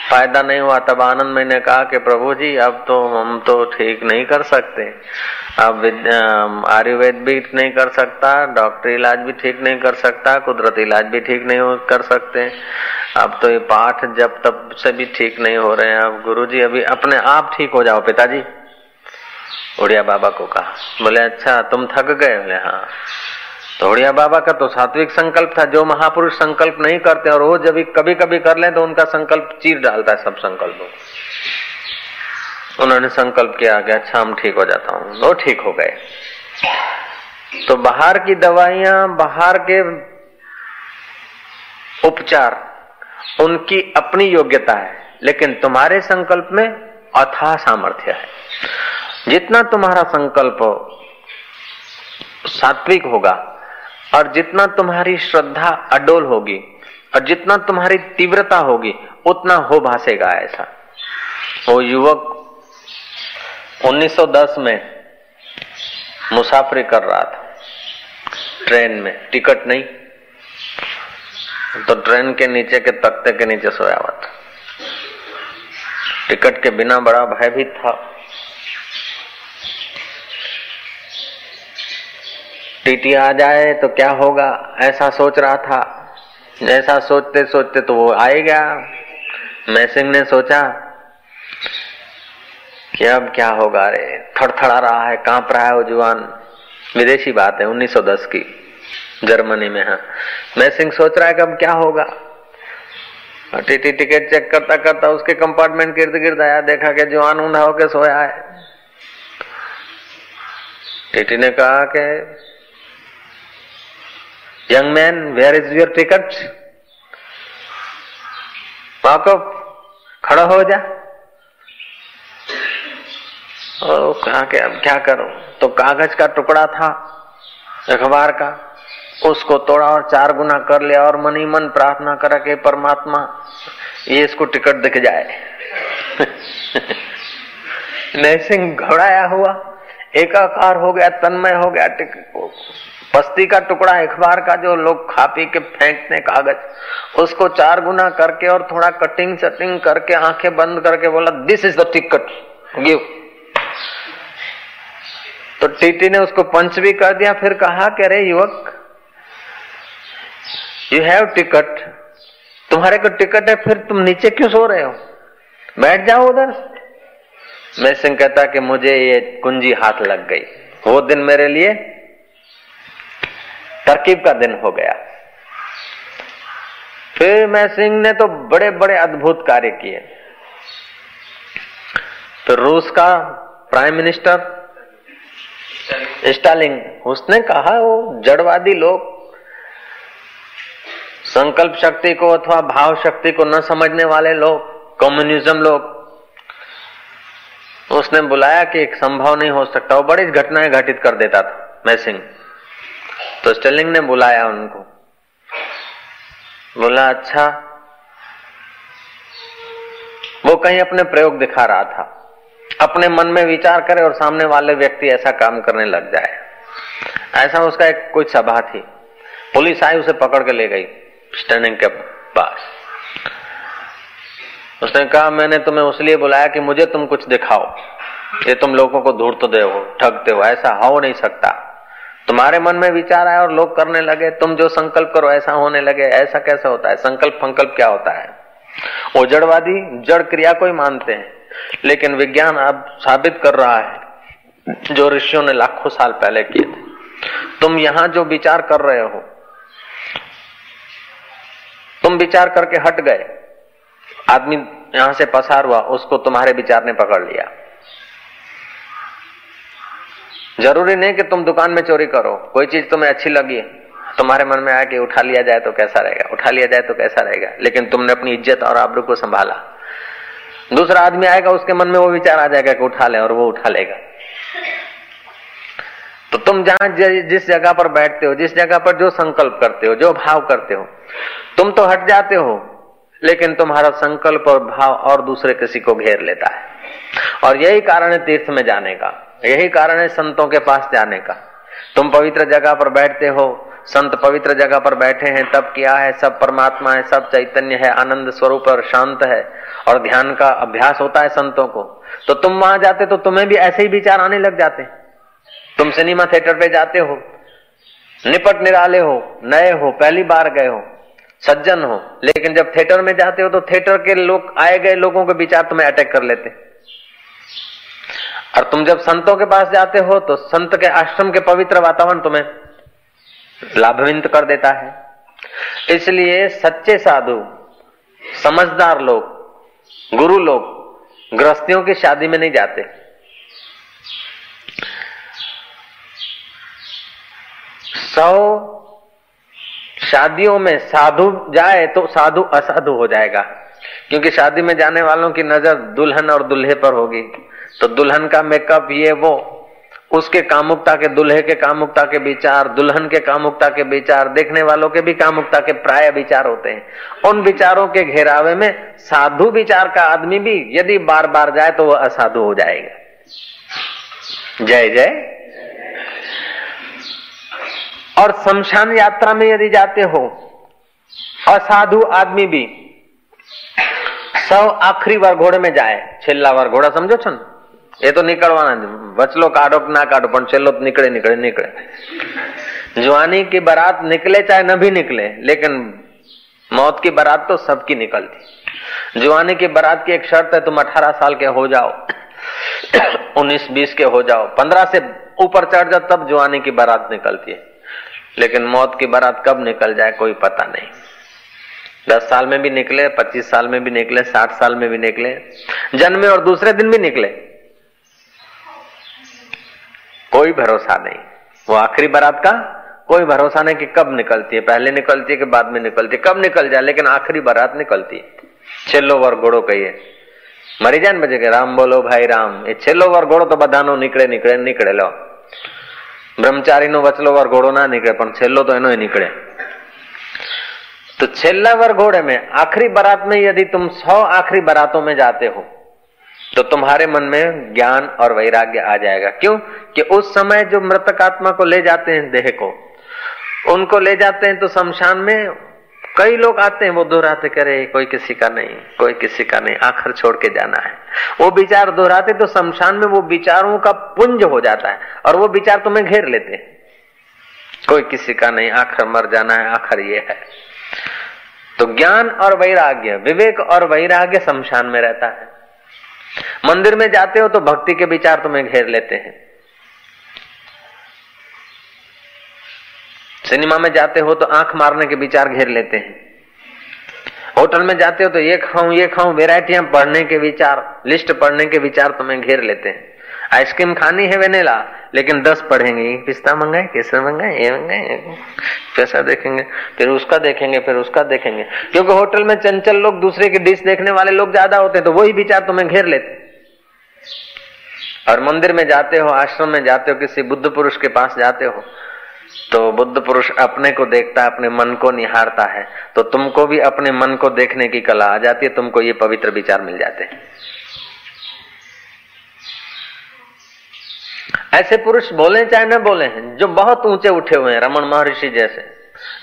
फ़ायदा नहीं हुआ। तब आनंद मैंने कहा कि प्रभु जी अब तो हम तो ठीक नहीं कर सकते। अब आयुर्वेद भी नहीं कर सकता, डॉक्टर इलाज भी ठीक नहीं कर सकता, कुदरती इलाज भी ठीक नहीं कर सकते। अब तो ये पाठ जब तब से भी ठीक नहीं हो रहे हैं। अब गुरु जी अभी अपने आप ठीक हो जाओ पिताजी। उड़िया बाबा को कहा। बोले अच्छा तुम थक गए बोले हाँ। तो बाबा का तो सात्विक संकल्प था, जो महापुरुष संकल्प नहीं करते और वो जब कभी कभी कर ले तो उनका संकल्प चीर डालता है सब संकल्पों उन्होंने संकल्प किया कि अच्छा हम ठीक हो जाता हूँ। वो ठीक हो गए। तो बाहर की दवाइयाँ, बाहर के उपचार, उनकी अपनी योग्यता है, लेकिन तुम्हारे संकल्प में अथा सामर्थ्य है। जितना तुम्हारा संकल्प सात्विक होगा और जितना तुम्हारी श्रद्धा अडोल होगी और जितना तुम्हारी तीव्रता होगी, उतना हो भासेगा ऐसा। वो युवक 1910 में मुसाफरी कर रहा था। ट्रेन में, टिकट नहीं। तो ट्रेन के नीचे के तख्ते के नीचे सोया हुआ था। टिकट के बिना बड़ा भयभीत था। टीटी आ जाए तो क्या होगा? ऐसा सोच रहा था। ऐसा सोचते सोचते तो वो आए गया। मैसिंग ने सोचा कि अब क्या होगा? अरे, थड़थड़ा रहा है, काँप रहा है वो जुआन विदेशी बात है 1910 की, जर्मनी में हाँ। मैसिंग सोच रहा है कि अब क्या होगा? टीटी टिकट चेक करता करता उसके कंपार्टमेंट गिर्द गिर्द आया, देखा कि जवान ऊंधा होके सोया है। टीटी ने कहा कि young man where is your ticket wake up खड़ा हो जा। और कहा कि अब क्या करूँ? तो कागज़ का टुकड़ा था, अखबार का। उसको तोड़ा और चार गुना कर लिया और मनी मन प्रार्थना करा के परमात्मा, ये इसको टिकट दिख जाए। नैसिंग घबराया हुआ। एकाकार हो गया, तन्मय हो गया टिकट पस्ती का टुकड़ा अखबार का जो लोग खा पी के फेंकते कागज़, उसको चार गुना करके और थोड़ा कटिंग शटिंग करके आँखें बंद करके बोला this is the ticket give तो टीटी ने उसको पंच भी कर दिया, फिर कहा कि, अरे युवक यू हैव टिकट तुम्हारे को टिकट है, फिर तुम नीचे क्यों सो रहे हो? बैठ जाओ उधर. मैं सिंह कहता कि, मुझे ये कुंजी हाथ लग गई, वो दिन मेरे लिए तरकीब का दिन हो गया। फिर मैं सिंह ने तो बड़े बड़े अद्भुत कार्य किए। तो रूस का प्राइम मिनिस्टर स्टालिंग उसने कहा, वो जड़वादी लोग संकल्प शक्ति को अथवा भाव शक्ति को न समझने वाले लोग, कम्युनिज्म लोग, उसने बुलाया कि एक संभव नहीं हो सकता। वो बड़ी घटनाएँ घटित कर देता था, मैं सिंह। तो स्टेलिंग ने बुलाया उनको। बोला अच्छा। वो कहीं अपने प्रयोग दिखा रहा था। अपने मन में विचार करे और सामने वाले व्यक्ति ऐसा काम करने लग जाए। ऐसा उसका एक कोई सभा थी। पुलिस आई, उसे पकड़ के ले गई स्टैंडिंग के पास। उसने कहा, मैंने तुम्हें उसलिए बुलाया कि मुझे तुम कुछ दिखाओ। ये तुम लोगों को धूर्त दे हो, ठगते हो। ऐसा हो नहीं सकता। तुम्हारे मन में विचार आया और लोग करने लगे, तुम जो संकल्प करो, ऐसा होने लगे, ऐसा कैसे होता है? संकल्प फंकल्प क्या होता है? वो जड़वादी जड़ क्रिया को ही मानते हैं, लेकिन विज्ञान अब साबित कर रहा है, जो ऋषियों ने लाखों साल पहले किए थे। तुम यहाँ जो विचार कर रहे हो, तुम विचार करके हट गए। आदमी यहाँ से पसार हुआ, उसको तुम्हारे विचार ने पकड़ लिया। ज़रूरी नहीं कि तुम दुकान में चोरी करो। कोई चीज़ तुम्हें अच्छी लगी, तुम्हारे मन में आया कि उठा लिया जाए तो कैसा रहेगा, उठा लिया जाए तो कैसा रहेगा। लेकिन तुमने अपनी इज़्ज़त और आबरू को संभाला। दूसरा आदमी आएगा, उसके मन में वो विचार आ जाएगा कि उठा ले और वो उठा लेगा। तो तुम जहाँ जिस जगह पर बैठते हो, जिस जगह पर जो संकल्प करते हो, जो भाव करते हो, तुम तो हट जाते हो, लेकिन तुम्हारा संकल्प और भाव और दूसरे किसी को घेर लेता है। और यही कारण है तीर्थ में जाने का। यही कारण है संतों के पास जाने का। तुम पवित्र जगह पर बैठते हो, संत पवित्र जगह पर बैठे हैं, तब क्या है? सब परमात्मा है, सब चैतन्य है, आनंद स्वरूप और शांत है। और ध्यान का अभ्यास होता है संतों को। तो तुम वहाँ जाते तो तुम्हें भी ऐसे ही विचार आने लग जाते। तुम सिनेमा थिएटर पे जाते हो, निपट निराले हो, नए हो, पहली बार गए हो, सज्जन हो, लेकिन जब थिएटर में जाते हो तो थिएटर के लोग, आए गए लोगों के विचार तुम्हें अटैक कर लेते। और तुम जब संतों के पास जाते हो तो संत के आश्रम के पवित्र वातावरण तुम्हें लाभविंत कर देता है। इसलिए सच्चे साधु, समझदार लोग, गुरु लोग, गृहस्थियों की शादी में नहीं जाते। सौ शादियों में साधु जाए तो साधु असाधु हो जाएगा, क्योंकि शादी में जाने वालों की नज़र दुल्हन और दुल्हे पर होगी। तो दुल्हन का मेकअप ये वो, उसके कामुकता के, दुल्हे के कामुकता के विचार, दुल्हन के कामुकता के विचार, देखने वालों के भी कामुकता के प्राय विचार होते हैं। उन विचारों के घेरावे में साधु विचार का आदमी भी यदि बार बार जाए तो वह असाधु हो जाएगा। जय जय। और शमशान यात्रा में यदि जाते हो, असाधु आदमी भी, सौ आखिरी बार घोड़े में जाए, छिल्ला बार घोड़ा समझो छो એ તો નીકળવાના જ વચલો કાઢો કે ના કાઢો પણ છેલ્લો निकले निकले निकले जवानी की बारात निकले चाहे न भी निकले लेकिन मौत की बारात तो सबकी निकलती जवानी की बारात की एक शर्त है तुम अठारह साल के हो जाओ उन्नीस बीस के हो जाओ पंद्रह से ऊपर चढ़ जाओ तब जवानी की बारात निकलती है लेकिन मौत की बारात कब निकल जाए कोई पता नहीं दस साल में भी निकले पच्चीस साल में भी निकले साठ साल में भी निकले जन्मे और दूसरे दिन भी निकले कोई भरोसा नहीं। वो आखिरी बारात का? कोई भरोसा नहीं कि कब निकलती है। पहले निकलती है कि बाद में निकलती है। कब निकल जाए, लेकिन आखिरी बारात निकलती है। वर घोड़ो कहिए। मरी जाए बजे के, राम बोलो, भाई राम, ये छेल्लो वर घोड़ो तो बधानो निकले निकले निकले, लो। ब्रह्मचारी नो वचलो वर घोड़ो ना निकले पर छेल्लो तो एनो ही निकले। तो छेल्ला वर घोड़े में आखिरी बारात में यदि तुम सौ आखिरी बारातों में जाते हो तो तुम्हारे मन में ज्ञान और वैराग्य आ जाएगा। क्यों? कि उस समय जो मृतक आत्मा को ले जाते हैं देह को, उनको ले जाते हैं तो शमशान में कई लोग आते हैं, वो दोहराते करे कोई किसी का नहीं, कोई किसी का नहीं, आखिर छोड़ के जाना है। वो विचार दोहराते तो शमशान में वो विचारों का पुंज हो जाता है और वो विचार तुम्हें घेर लेते हैं। कोई किसी का नहीं, आखिर मर जाना है, आखिर ये है। तो ज्ञान और वैराग्य, विवेक और वैराग्य शमशान में रहता है। मंदिर में जाते हो तो भक्ति के विचार तुम्हें घेर लेते हैं। सिनेमा में जाते हो तो आँख मारने के विचार घेर लेते हैं। होटल में जाते हो तो ये खाऊं ये खाऊं वेराइटियाँ पढ़ने के विचार, लिस्ट पढ़ने के विचार तुम्हें घेर लेते हैं। आइसक्रीम खानी है वेनेला, लेकिन दस पढ़ेंगे पिस्ता मंगाए, केसर मंगाए, ये मंगाए कैसा देखेंगे? फिर उसका देखेंगे, फिर उसका देखेंगे। क्योंकि होटल में चंचल लोग दूसरे की डिश देखने वाले लोग ज़्यादा होते हैं तो वही विचार तुम्हें घेर लेते और मंदिर में जाते हो, आश्रम में जाते हो, किसी बुद्ध पुरुष के पास जाते हो तो बुद्ध पुरुष अपने को देखता है, अपने मन को निहारता है। तो तुमको भी अपने मन को देखने की कला आ जाती है, तुमको ये पवित्र विचार मिल जाते हैं। ऐसे पुरुष बोले चाहे न बोले हैं जो बहुत ऊँचे उठे हुए हैं रमन महर्षि जैसे,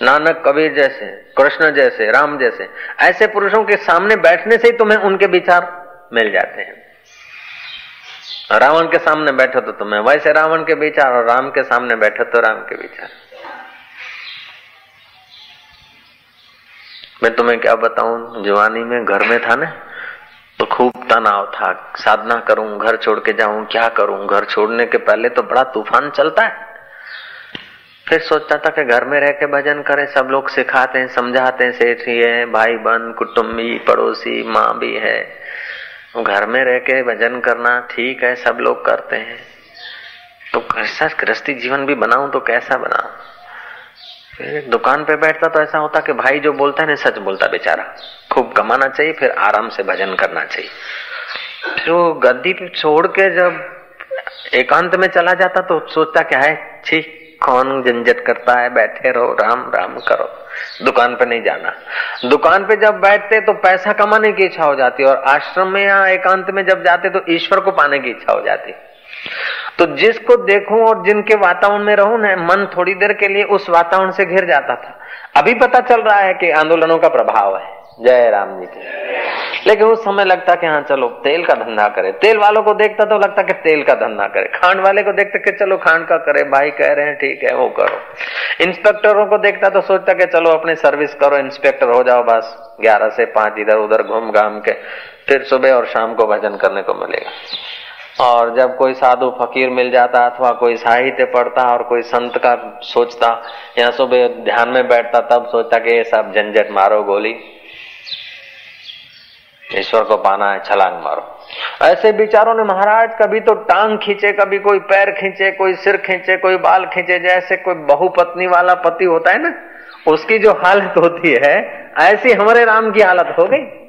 नानक कबीर जैसे, कृष्ण जैसे, राम जैसे, ऐसे पुरुषों के सामने बैठने से ही तुम्हें उनके विचार मिल जाते हैं। रावण के सामने बैठो तो तुम्हें, वैसे रावण के विचार और राम के सामने बैठो तो राम के विचार। मैं तुम्हें क्या बताऊँ, जवानी में घर में था ना तो खूब तनाव था। साधना करूँ, घर छोड़ के जाऊँ, क्या करूँ? घर छोड़ने के पहले तो बड़ा तूफ़ान चलता है। फिर सोचता था कि घर में रह के भजन करें, सब लोग सिखाते हैं, समझाते हैं, सेठ ही है भाई बहन कुटुम्बी पड़ोसी, माँ भी है। घर में रह के भजन करना ठीक है, सब लोग करते हैं। तो कैसा गृहस्थी जीवन भी बनाऊँ तो कैसा बनाऊँ? दुकान पे बैठता तो ऐसा होता कि भाई जो बोलता है ना, सच बोलता बेचारा। खूब कमाना चाहिए, फिर आराम से भजन करना चाहिए। वो गद्दी छोड़ के जब एकांत में चला जाता तो सोचता क्या है ठीक कौन झंझट करता है? बैठे रहो, राम राम करो। दुकान पे नहीं जाना। दुकान पे जब बैठते तो पैसा कमाने की इच्छा हो जाती और आश्रम में या एकांत में जब जाते तो ईश्वर को पाने की इच्छा हो जाती। तो जिसको देखूँ और जिनके वातावरण में रहूँ, ना, मन थोड़ी देर के लिए उस वातावरण से घिर जाता था। अभी पता चल रहा है कि आंदोलनों का प्रभाव है। जय राम जी के। लेकिन उस समय लगता कि हाँ चलो, तेल का धंधा करे। तेल वालों को देखता तो लगता कि तेल का धंधा करे। खांड वाले को देखते कि चलो, खांड का करे। भाई कह रहे हैं, ठीक है, वो करो। इंस्पेक्टरों को देखता तो सोचता कि चलो, अपनी सर्विस करो, इंस्पेक्टर हो जाओ बस। ग्यारह से पाँच इधर उधर घूम घाम के, फिर सुबह और शाम को भजन करने को मिलेगा। और जब कोई साधु फकीर मिल जाता अथवा कोई साहित्य पढ़ता और कोई संत का सोचता, या सुबह ध्यान में बैठता, तब सोचता कि ये सब झंझट मारो गोली। ईश्वर को पाना है, छलांग मारो। ऐसे विचारों ने महाराज, कभी तो टांग खींचे, कभी कोई पैर खींचे, कोई सिर खींचे, कोई बाल खींचे, जैसे कोई बहुपत्नी वाला पति होता है ना, उसकी जो हालत होती है, ऐसी हमारे राम की हालत हो गई।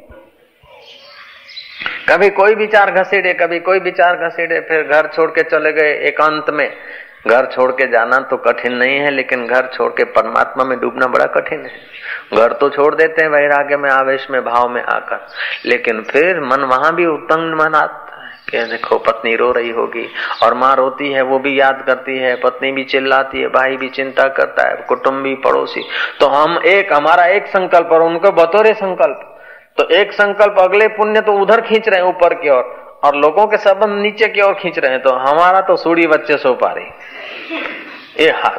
कभी कोई विचार घसीटे, कभी कोई विचार घसीटे, फिर घर छोड़ के चले गए एकांत में। घर छोड़ के जाना तो कठिन नहीं है, लेकिन घर छोड़ के परमात्मा में डूबना बड़ा कठिन है। घर तो छोड़ देते हैं, वैराग्य में, आवेश में, भाव में आकर। लेकिन फिर मन वहाँ भी उत्तंग मन आता है कि देखो, पत्नी रो रही होगी, और माँ रोती है, वो भी याद करती है, पत्नी भी चिल्लाती है, भाई भी चिंता करता है कुटुम्बी पड़ोसी। तो हम एक, हमारा एक संकल्प और उनको बतौरे संकल्प। तो एक संकल्प अगले पुण्य तो उधर खींच रहे हैं ऊपर की ओर। और, लोगों के संबंध नीचे की ओर खींच रहे हैं तो हमारा तो सूढ़ी बच्चे सो पा रही। ये हाल।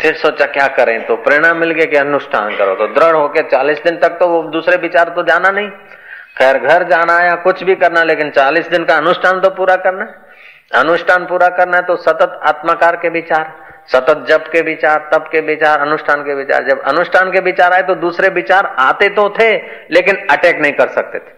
फिर सोचा क्या करें? तो प्रेरणा मिल गई कि अनुष्ठान करो। तो दृढ़ होके चालीस दिन तक तो वो दूसरे विचार तो जाना नहीं। खैर घर जाना या कुछ भी करना लेकिन चालीस दिन का अनुष्ठान तो पूरा करना। अनुष्ठान पूरा करना है तो सतत आत्माकार के विचार। सतत जप के विचार, तप के विचार, अनुष्ठान के विचार। जब अनुष्ठान के विचार आए तो दूसरे विचार आते तो थे, लेकिन अटैक नहीं कर सकते थे।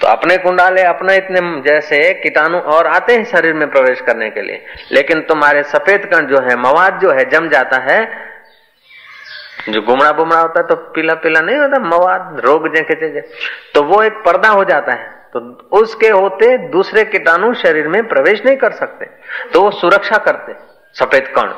तो अपने कुंडाले अपने इतने जैसे कीटाणु और आते हैं शरीर में प्रवेश करने के लिए। लेकिन तुम्हारे सफ़ेद कण जो है, मवाद जो है, जम जाता है। जो गुमड़ा बुमड़ा होता है तो पीला पीला नहीं होता, मवाद, रोग जैसे तो वो एक पर्दा हो जाता है। तो उसके होते दूसरे कीटाणु शरीर में प्रवेश नहीं कर सकते। तो वो सुरक्षा करते, सफ़ेद कण।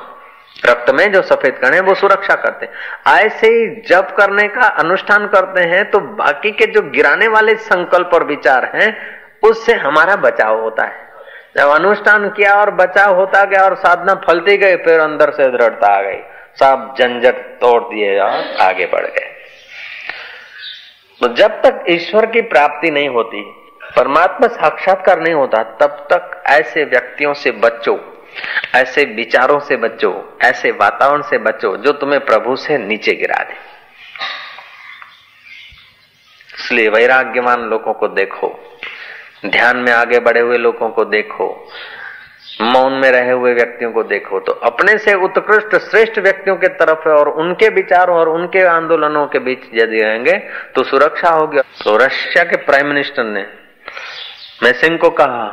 रक्त में जो सफ़ेद कण है, वो सुरक्षा करते। ऐसे ही जप करने का अनुष्ठान करते हैं तो बाकी के जो गिराने वाले संकल्प और विचार हैं, उससे हमारा बचाव होता है। जब अनुष्ठान किया और बचाव होता गया और साधना फलती गई, फिर अंदर से दृढ़ता आ गई। सब झंझट तोड़ दिए और आगे बढ़ गए। तो जब तक ईश्वर की प्राप्ति नहीं होती परमात्मा साक्षात्कार नहीं होता, तब तक ऐसे व्यक्तियों से बचो, ऐसे विचारों से बचो, ऐसे वातावरण से बचो, जो तुम्हें प्रभु से नीचे गिरा दे। इसलिए वैराग्यवान लोगों को देखो, ध्यान में आगे बढ़े हुए लोगों को देखो, मौन में रहे हुए व्यक्तियों को देखो तो अपने से उत्कृष्ट श्रेष्ठ व्यक्तियों के तरफ़ है और उनके विचारों और उनके आंदोलनों के बीच यदि रहेंगे तो सुरक्षा होगी। तो रशिया के प्राइम मिनिस्टर ने मैं सिंह को कहा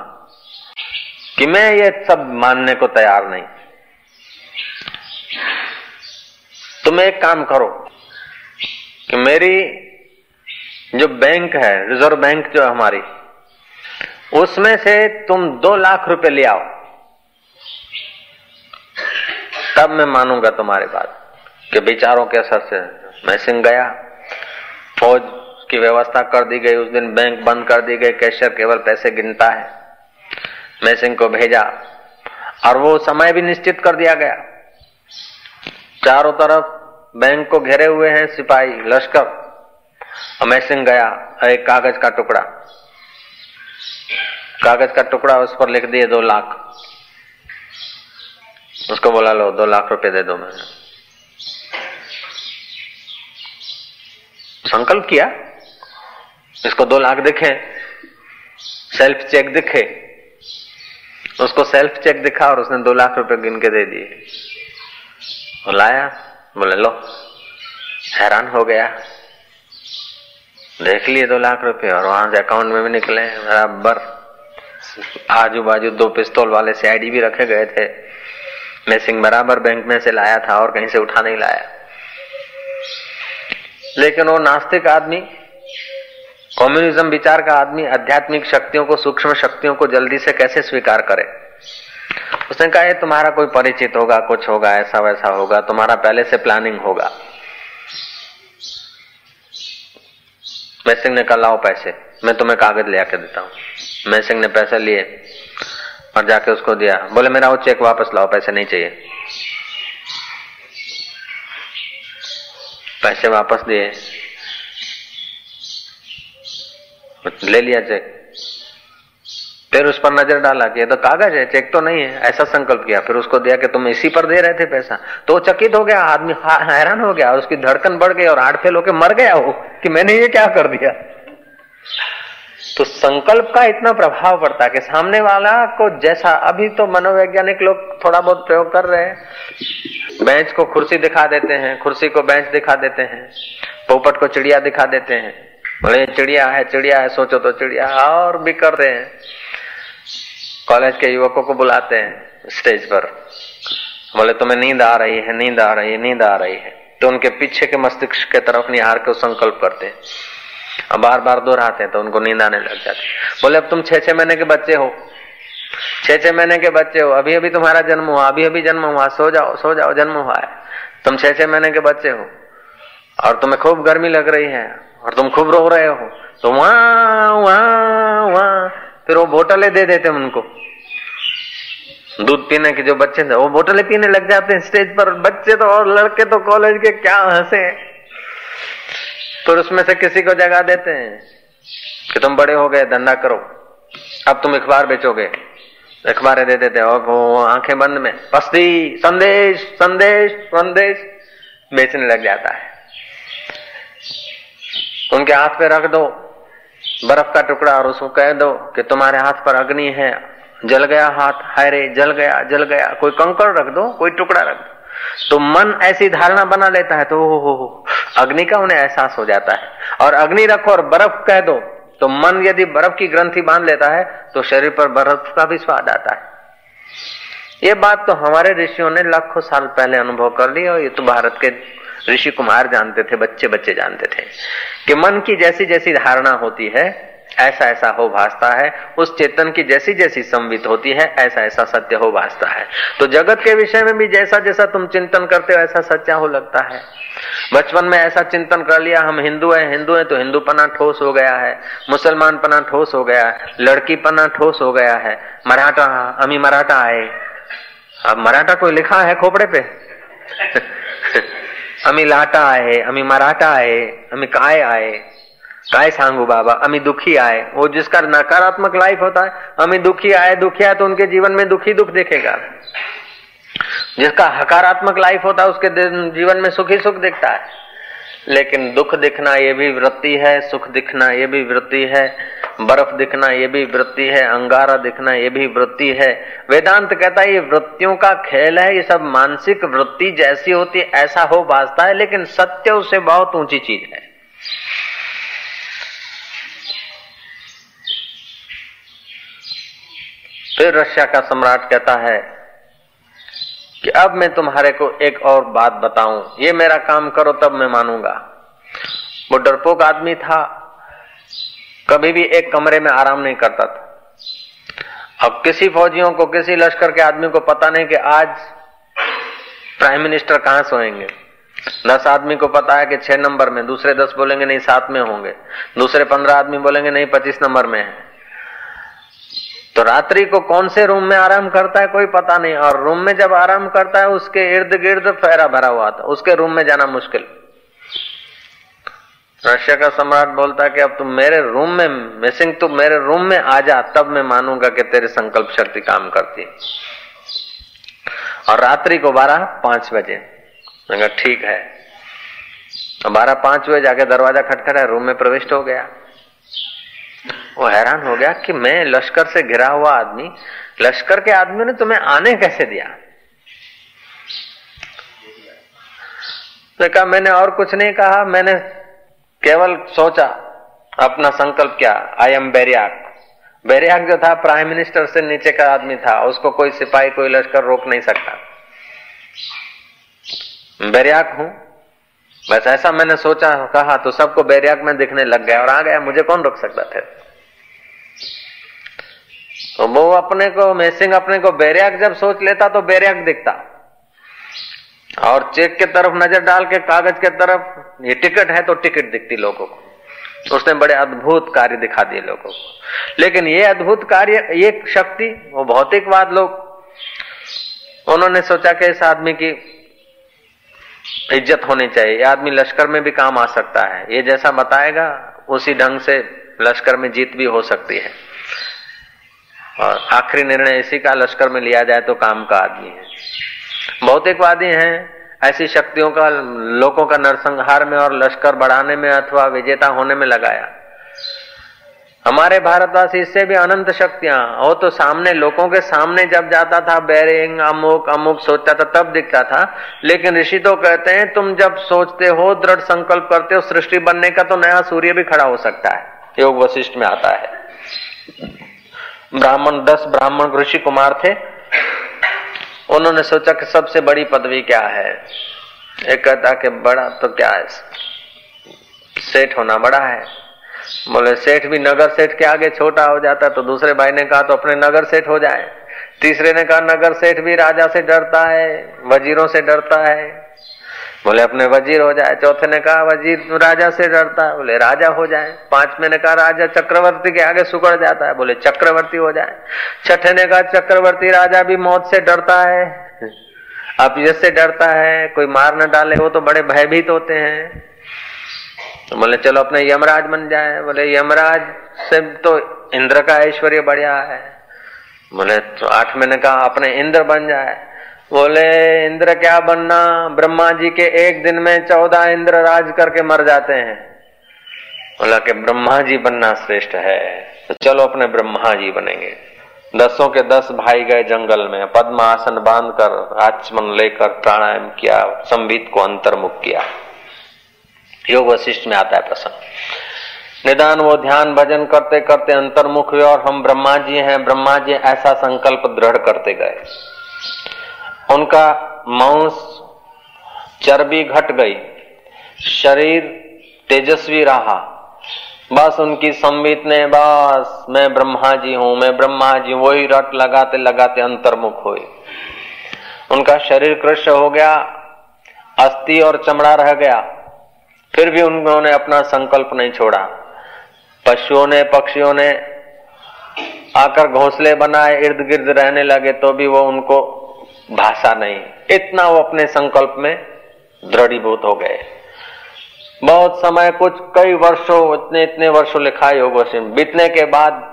कि मैं ये सब मानने को तैयार नहीं। तुम एक काम करो कि मेरी जो बैंक है, रिज़र्व बैंक जो है हमारी, उसमें से तुम दो लाख रुपए ले आओ। तब मैं मानूँगा तुम्हारी बात कि विचारों के असर से मैं सिंह गया, फौज की व्यवस्था कर दी गई, उस दिन बैंक बंद कर दी गई कैशियर केवल पैसे गिनता है। मैं सिंह को भेजा और वो समय भी निश्चित कर दिया गया। चारों तरफ़ बैंक को घेरे हुए हैं सिपाही, लश्कर। और मैं सिंह गया एक कागज़ का टुकड़ा। कागज़ का टुकड़ा उस पर लिख दिए, दो लाख। उसको बोला, लो, दो लाख रुपए दे दो मैंने। संकल्प किया? इसको दो लाख दिखे सेल्फ चेक दिखे, उसको सेल्फ चेक दिखा और उसने दो लाख रुपए गिन के दे दिए। और लाया, बोले, लो, हैरान हो गया। देख लिए दो लाख रुपए और वहाँ से अकाउंट में भी निकले बराबर। आजू बाजू दो पिस्तौल वाले से सीआईडी भी रखे गए थे। मैं सिंह बराबर बैंक में से लाया था और कहीं से उठा नहीं लाया। लेकिन वो नास्तिक आदमी कम्युनिज्म विचार का आदमी आध्यात्मिक शक्तियों को, सूक्ष्म शक्तियों को जल्दी से कैसे स्वीकार करे? उसने कहा तुम्हारा कोई परिचित होगा, कुछ होगा, ऐसा वैसा होगा, तुम्हारा पहले से प्लानिंग होगा। मैं सिंह ने कहा, लाओ पैसे, मैं तुम्हें कागज़ ले आके देता हूँ। मैं सिंह ने पैसे लिए और जाके उसको दिया। बोले, मेरा वो चेक वापस लाओ, पैसे नहीं चाहिए। पैसे वापस दिए। ले लिया चेक फिर उस पर नज़र डाला कि ये तो कागज़ है, चेक तो नहीं है। ऐसा संकल्प किया। फिर उसको दिया कि तुम इसी पर दे रहे थे पैसा। तो चकित हो गया, आदमी हैरान हो गया और उसकी धड़कन बढ़ गई और हार्ट फेल होकर मर गया वो कि मैंने ये क्या कर दिया? तो संकल्प का इतना प्रभाव पड़ता है कि सामने वाला को जैसा अभी तो मनोवैज्ञानिक लोग थोड़ा बहुत प्रयोग कर रहे हैं। बेंच को कुर्सी दिखा देते हैं, कुर्सी को बेंच दिखा देते हैं, पोपट को चिड़िया दिखा देते हैं। बोले चिड़िया है चिड़िया है, सोचो तो चिड़िया और भी कर रहे हैं। कॉलेज के युवकों को बुलाते हैं स्टेज पर। बोले, तुम्हें नींद आ रही है, नींद आ रही है, नींद आ रही है। तो उनके पीछे के मस्तिष्क के तरफ़ निहार के संकल्प करते हैं। बार बार दोहराते हैं तो उनको नींद आने लग जाती बोले, अब तुम छह छह महीने के बच्चे हो। छह छह महीने के बच्चे हो। अभी अभी तुम्हारा जन्म हुआ अभी अभी जन्म हुआ, सो जाओ सो जाओ, जन्म हुआ है। तुम छह छह महीने के बच्चे हो। और तुम्हें खूब गर्मी लग रही है। और तुम खूब रो रहे हो। तो वहाँ वहाँ वहाँ। फिर वो बोटले दे देते उनको। दूध पीने के जो बच्चे थे वो बोटले पीने लग जाते हैं स्टेज पर। बच्चे तो और लड़के तो कॉलेज के क्या हंसे। फिर उसमें से किसी को जगा देते हैं कि तुम बड़े हो गए, धंधा करो। अब तुम अखबार बेचोगे। अखबारें दे देते और वो आँखें बंद में पस्ती संदेश संदेश संदेश, बेचने लग जाता है। उनके हाथ पे रख दो, बर्फ़ का टुकड़ा और उसको कह दो कि तुम्हारे हाथ पर अग्नि है, जल गया हाथ, हायरे, जल गया जल गया, कोई कंकड़ रख दो, कोई टुकड़ा रख दो। तो मन ऐसी धारणा बना लेता है तो हो हो हो, अग्नि का उन्हें एहसास हो जाता है। और अग्नि रखो और बर्फ़ कह दो तो मन यदि बर्फ़ की ग्रंथि बाँध लेता है तो शरीर पर बर्फ़ का भी स्वाद आता है। ये बात तो हमारे ऋषियों ने लाखों साल पहले अनुभव कर ली और ये तो भारत के ऋषि कुमार जानते थे, बच्चे बच्चे जानते थे, कि मन की जैसी जैसी धारणा होती है ऐसा ऐसा हो भासता है, उस चेतन की जैसी जैसी संवित होती है ऐसा ऐसा सत्य हो भासता है। तो जगत के विषय में भी जैसा जैसा तुम चिंतन करते हो, ऐसा सच्चा हो लगता है। बचपन में ऐसा चिंतन कर लिया, हम हिंदू हैं हिंदू हैं तो हिंदू पना ठोस हो गया है मुसलमान पना ठोस हो गया है लड़की पना ठोस हो गया है, मराठा, अमी मराठा आए। अब मराठा कोई लिखा है खोपड़े पे? अमी लाटा आए, अमी मराठा आहे अमी काय आए? काय सांगू बाबा? अमी दुखी आए। वो जिसका नकारात्मक लाइफ होता है, अमी दुखी आए दुखी आए तो उनके जीवन में दुखी दुख देखेगा। जिसका हकारात्मक लाइफ होता है, उसके जीवन में सुखी सुख दिखता है। लेकिन दुख दिखना ये भी वृत्ति है, सुख दिखना ये भी वृत्ति है, बर्फ़ दिखना ये भी वृत्ति है, अंगारा दिखना ये भी वृत्ति है। वेदांत कहता है, ये वृत्तियों का खेल है, ये सब मानसिक वृत्ति जैसी होती है, ऐसा हो बाजता है, लेकिन सत्य उससे बहुत ऊँची चीज़ है। फिर रशिया का सम्राट कहता है कि अब मैं तुम्हारे को एक और बात बताऊँ। ये मेरा काम करो, तब मैं मानूँगा। वो डरपोक आदमी था। कभी भी एक कमरे में आराम नहीं करता था। अब किसी फौजियों को, किसी लश्कर के आदमी को पता नहीं कि आज प्राइम मिनिस्टर कहाँ सोएँगे। दस आदमी को पता है कि छह नंबर में, दूसरे दस बोलेंगे नहीं, सात में होंगे। दूसरे पंद्रह आदमी बोलेंगे नहीं, पच्चीस नंबर में है। तो रात्रि को कौन से रूम में आराम करता है कोई पता नहीं, और रूम में जब आराम करता है, उसके इर्द गिर्द फेरा भरा हुआ था। उसके रूम में जाना मुश्किल। रशिया का सम्राट बोलता कि अब तुम मेरे रूम में, मिसिंग, तू मेरे रूम में आ जा, तब मैं मानूँगा कि तेरे संकल्प शक्ति काम करती और रात्रि को बारह पाँच बजे। ठीक है। बारह पाँच बजे जाके दरवाज़ा खटखटा, रूम में प्रविष्ट हो गया। वो हैरान हो गया कि मैं लश्कर से घिरा हुआ आदमी, लश्कर के आदमियों ने तुम्हें आने कैसे दिया? तो कहा, मैंने और कुछ नहीं कहा, मैंने केवल सोचा, अपना संकल्प क्या आई एम बेरियाक बेरियाक जो था प्राइम मिनिस्टर से नीचे का आदमी था, उसको कोई सिपाही, कोई लश्कर रोक नहीं सकता। बेरियाक हूँ। बस ऐसा मैंने सोचा, कहा तो सबको बेरियाक में दिखने लग गया और आ गया, मुझे कौन रोक सकता थे? तो वो अपने को, मेसिंग अपने को, बेरियाक जब सोच लेता तो बेरियाक दिखता। और चेक के तरफ़ नज़र डाल के, कागज़ के तरफ़, ये टिकट है तो टिकट दिखती लोगों को। उसने बड़े अद्भुत कार्य दिखा दिए लोगों को। लेकिन ये अद्भुत कार्य, ये शक्ति, वो भौतिकवाद लोग, उन्होंने सोचा कि इस आदमी की इज़्ज़त होनी चाहिए। ये आदमी लश्कर में भी काम आ सकता है। ये जैसा बताएगा, उसी ढंग से लश्कर में जीत भी हो सकती है। और आखिरी निर्णय इसी का लश्कर में लिया जाए तो काम का आदमी है। भौतिकवादी हैं, ऐसी शक्तियों का, लोगों का नरसंहार में और लश्कर बढ़ाने में अथवा विजेता होने में लगाया। हमारे भारतवासी इससे भी अनंत शक्तियाँ, हो तो सामने, लोगों के सामने जब जाता था, बैरिंग, अमुक अमुक सोचता था, तब दिखता था। लेकिन ऋषि तो कहते हैं, तुम जब सोचते हो, दृढ़ संकल्प करते हो, सृष्टि बनने का तो नया सूर्य भी खड़ा हो सकता है, योग वशिष्ठ में आता है। ब्राह्मण, दस ब्राह्मण ऋषि कुमार थे। उन्होंने सोचा कि सबसे बड़ी पदवी क्या है? एक कहता कि बड़ा तो क्या है? सेठ होना बड़ा है। बोले, सेठ भी नगर सेठ के आगे छोटा हो जाता तो दूसरे भाई ने कहा तो अपने नगर सेठ हो जाए। तीसरे ने कहा, नगर सेठ भी राजा से डरता है, वजीरों से डरता है। बोले, अपने वज़ीर हो जाए। चौथे ने कहा, वज़ीर राजा से डरता है। बोले, राजा हो जाए। पाँचवें ने कहा, राजा चक्रवर्ती के आगे सुकड़ जाता है। बोले, चक्रवर्ती हो जाए। छठे ने कहा, चक्रवर्ती राजा भी मौत से डरता है। अब जिससे डरता है, कोई मार न डाले, वो तो बड़े भयभीत होते हैं। तो बोले, चलो, अपने यमराज बन जाए। बोले, यमराज से तो इंद्र का ऐश्वर्य बढ़िया है। बोले तो आठ महीने कहा, अपने इंद्र बन जाए। बोले, इंद्र क्या बनना? ब्रह्मा जी के एक दिन में चौदह इंद्र राज करके मर जाते हैं। बोला कि ब्रह्मा जी बनना श्रेष्ठ है। तो चलो अपने ब्रह्मा जी बनेंगे। दसों के दस भाई गए जंगल में। पद्म आसन बाँध कर आचमन लेकर प्राणायाम किया, संबित को अंतर्मुख किया। योग वशिष्ठ में आता है प्रसंग। निदान वो ध्यान भजन करते करते अंतर्मुख हुए और हम ब्रह्मा जी हैं। ब्रह्मा जी ऐसा संकल्प दृढ़ करते गए। उनका मांस चर्बी घट गई, शरीर तेजस्वी रहा। बस उनकी संबित ने, बस, मैं ब्रह्मा जी हूँ, मैं ब्रह्मा जी वही रट लगाते लगाते अंतर्मुख हुए। उनका शरीर कृष्ण हो गया, अस्थि और चमड़ा रह गया। फिर भी उन्होंने अपना संकल्प नहीं छोड़ा। पशुओं ने, पक्षियों ने आकर घोंसले बनाए इर्द गिर्द रहने लगे तो भी वो उनको भाषा नहीं, इतना वो अपने संकल्प में दृढ़ीभूत हो गए। बहुत समय कुछ, कई वर्षों, इतने इतने वर्षों लिखा योग बीतने के बाद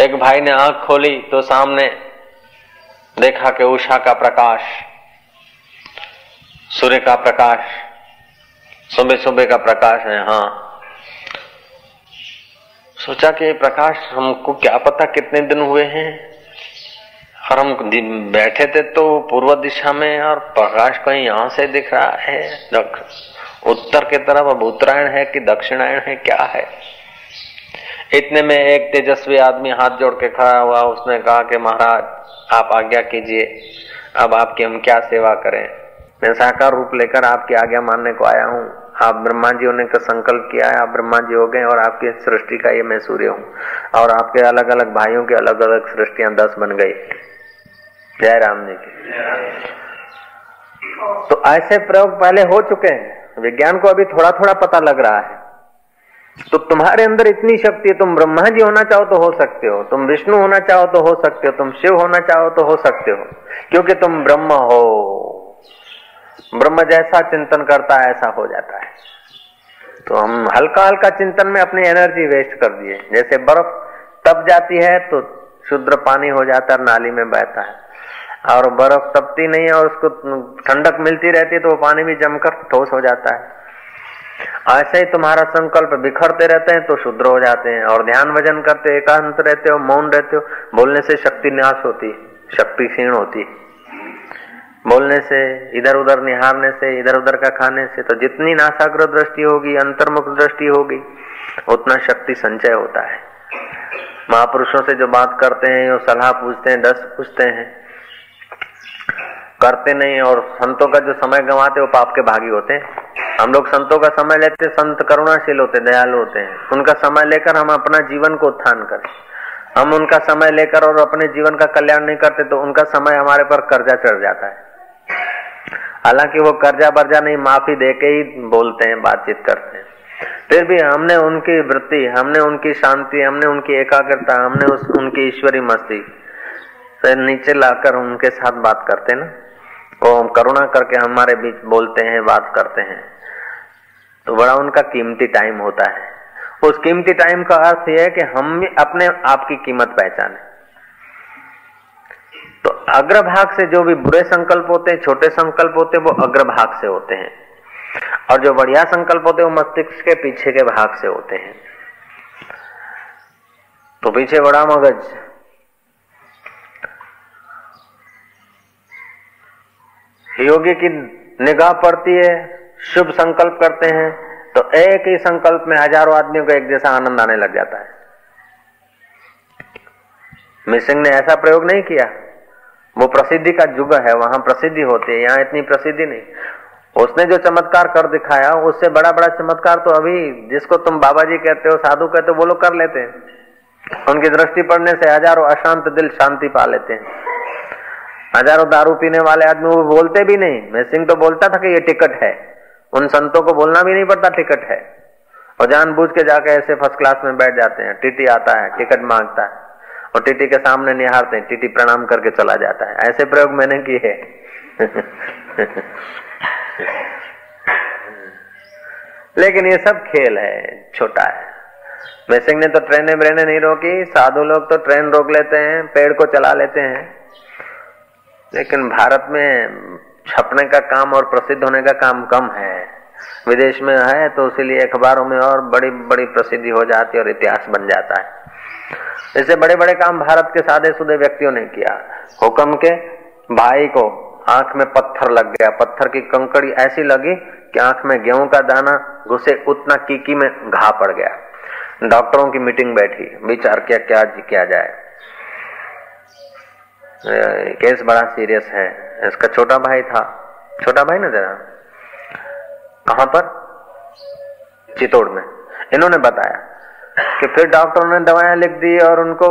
एक भाई ने आँख खोली तो सामने देखा कि उषा का प्रकाश, सूर्य का प्रकाश, सुबह सुबह का प्रकाश है हाँ। सोचा कि प्रकाश हमको क्या पता कितने दिन हुए हैं? और हम बैठे थे तो पूर्व दिशा में और प्रकाश कहीं यहाँ से दिख रहा है। उत्तर की तरफ़ अब उत्तरायण है कि दक्षिणायण है, क्या है? इतने में एक तेजस्वी आदमी हाथ जोड़ के खड़ा हुआ, उसने कहा कि महाराज, आप आज्ञा कीजिए। अब आपकी हम क्या सेवा करें? मैं साकार रूप लेकर आपकी आज्ञा मानने को आया हूँ। आप ब्रह्मा जी होने का संकल्प किया है, आप ब्रह्मा जी हो गए और आपकी सृष्टि का ये मैं सूर्य हूँ। और आपके अलग अलग भाइयों की अलग अलग सृष्टियाँ दस बन गई। जय राम जी की। तो ऐसे प्रयोग पहले हो चुके हैं। विज्ञान को अभी थोड़ा थोड़ा पता लग रहा है। तो तुम्हारे अंदर इतनी शक्ति है, तुम ब्रह्मा जी होना चाहो तो हो सकते हो, तुम विष्णु होना चाहो तो हो सकते हो, तुम शिव होना चाहो तो हो सकते हो, क्योंकि तुम ब्रह्म हो। ब्रह्म जैसा चिंतन करता है, ऐसा हो जाता है। तो हम हल्का हल्का चिंतन में अपनी एनर्जी वेस्ट कर दिए। जैसे बर्फ़ तप जाती है तो शुद्र पानी हो जाता है नाली में बहता है। और बर्फ़ तपती नहीं है और उसको ठंडक मिलती रहती है तो वो पानी भी जमकर ठोस हो जाता है। ऐसे ही तुम्हारा संकल्प बिखरते रहते हैं तो शुद्र हो जाते हैं और ध्यान भजन करते एकांत रहते हो, मौन रहते हो, बोलने से शक्ति नाश होती शक्ति क्षीण होती। बोलने से इधर उधर निहारने से इधर उधर का खाने से तो जितनी नासाग्र दृष्टि होगी, अंतर्मुख दृष्टि होगी, उतना शक्ति संचय होता है। महापुरुषों से जो बात करते हैं जो सलाह पूछते हैं दस पूछते हैं करते नहीं और संतों का जो समय गंवाते वो पाप के भागी होते हैं। हम लोग संतों का समय लेते संत करुणाशील होते दयालु होते हैं। उनका समय लेकर हम अपना जीवन को उत्थान करें। हम उनका समय लेकर और अपने जीवन का कल्याण नहीं करते तो उनका समय हमारे पर कर्जा चढ़ जाता है। हालाँकि वो कर्जा बर्जा नहीं, माफ़ी दे के ही बोलते हैं, बातचीत करते हैं। फिर भी हमने उनकी वृत्ति, हमने उनकी शांति, हमने उनकी एकाग्रता, हमने उस, उनकी ईश्वरी मस्ती से नीचे लाकर उनके साथ बात करते ना। वो हम करुणा करके हमारे बीच बोलते हैं, बात करते हैं तो बड़ा उनका कीमती टाइम होता है। उस कीमती टाइम का अर्थ यह है कि हम भी अपने आप की कीमत पहचाने। तो अग्रभाग से जो भी बुरे संकल्प होते हैं, छोटे संकल्प होते हैं, वो अग्रभाग से होते हैं। और जो बढ़िया संकल्प होते हैं, वो मस्तिष्क के पीछे के भाग से होते हैं। तो पीछे बड़ा मगज। योगी की निगाह पड़ती है, शुभ संकल्प करते हैं तो एक ही संकल्प में हज़ारों आदमियों को एक जैसा आनंद आने लग जाता है। मिसिंग ने ऐसा प्रयोग नहीं किया। वो प्रसिद्धि का युग है, वहाँ प्रसिद्धि होती है, यहाँ इतनी प्रसिद्धि नहीं। उसने जो चमत्कार कर दिखाया, उससे बड़ा बड़ा चमत्कार तो अभी जिसको तुम बाबा जी कहते हो, साधु कहते हो, वो लोग कर लेते हैं। उनकी दृष्टि पड़ने से हज़ारों अशांत दिल शांति पा लेते हैं। हज़ारों दारू पीने वाले आदमी, वो बोलते भी नहीं। मैं सिंह तो बोलता था कि ये टिकट है। उन संतों को बोलना भी नहीं पड़ता टिकट है। और जानबूझ के जाके ऐसे फ़र्स्ट क्लास में बैठ जाते हैं। टीटी आता है, टिकट माँगता है। और टीटी के सामने निहारते हैं, टीटी प्रणाम करके चला जाता है। ऐसे प्रयोग मैंने किए लेकिन ये सब खेल है, छोटा है। मैसिंग ने तो ट्रेनें ब्रेने नहीं रोकी। साधु लोग तो ट्रेन रोक लेते हैं, पेड़ को चला लेते हैं। लेकिन भारत में छपने का काम और प्रसिद्ध होने का काम कम है। विदेश में है तो इसीलिए अखबारों में और बड़ी बड़ी प्रसिद्धि हो जाती है और इतिहास बन जाता है। इससे बड़े बड़े काम भारत के सादे सुदे व्यक्तियों ने किया। हुक्म के भाई को आँख में पत्थर लग गया। पत्थर की कंकड़ी ऐसी लगी कि आँख में गेहूँ का दाना घुसे उतना कीकी में घा पड़ गया। डॉक्टरों की मीटिंग बैठी। विचार किया, क्या किया जाए। केस बड़ा सीरियस है। इसका छोटा भाई था। छोटा भाई ना जरा? कहाँ पर? चितौड़ में। इन्होंने बताया कि फिर डॉक्टरों ने दवाएँ लिख दी और उनको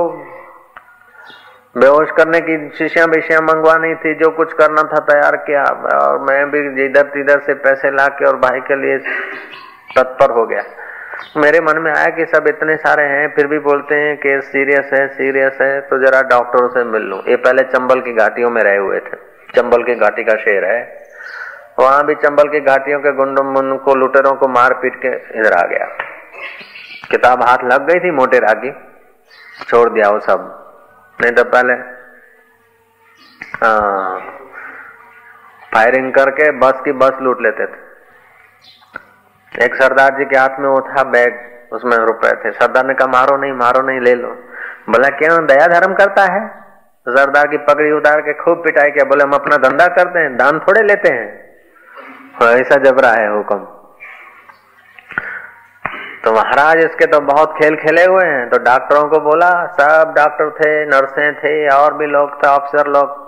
बेहोश करने की शीशियाँ बेशियाँ मंगवानी थी, जो कुछ करना था तैयार किया। और मैं भी इधर तिधर से पैसे ला के और भाई के लिए तत्पर हो गया। मेरे मन में आया कि सब इतने सारे हैं, फिर भी बोलते हैं कि सीरियस है सीरियस है तो जरा डॉक्टरों से मिल लू। ये पहले चंबल की घाटियों में रहे हुए थे। चंबल की घाटी का शेर है। वहाँ भी चंबल की घाटियों के गुंडों मुन को, लुटेरों को मार पीट के इधर आ गया। किताब हाथ लग गई थी मोटे रागी। छोड़ दिया वो सब। नहीं तो पहले फायरिंग करके बस की बस लूट लेते थे। एक सरदार जी के हाथ में वो था बैग उसमें रुपए थे। सरदार ने कहा मारो नहीं मारो नहीं ले लो। बोला क्यों? दया धर्म करता है? सरदार की पगड़ी उतार के खूब पिटाई किया। बोले हम अपना धंधा करते हैं दान थोड़े लेते हैं। हाँ, ऐसा जबरा है हुक्म। तो महाराज इसके तो बहुत खेल खेले हुए हैं। तो डॉक्टरों को बोला सब डॉक्टर थे नर्सें थे और भी लोग थे ऑफिसर लोग।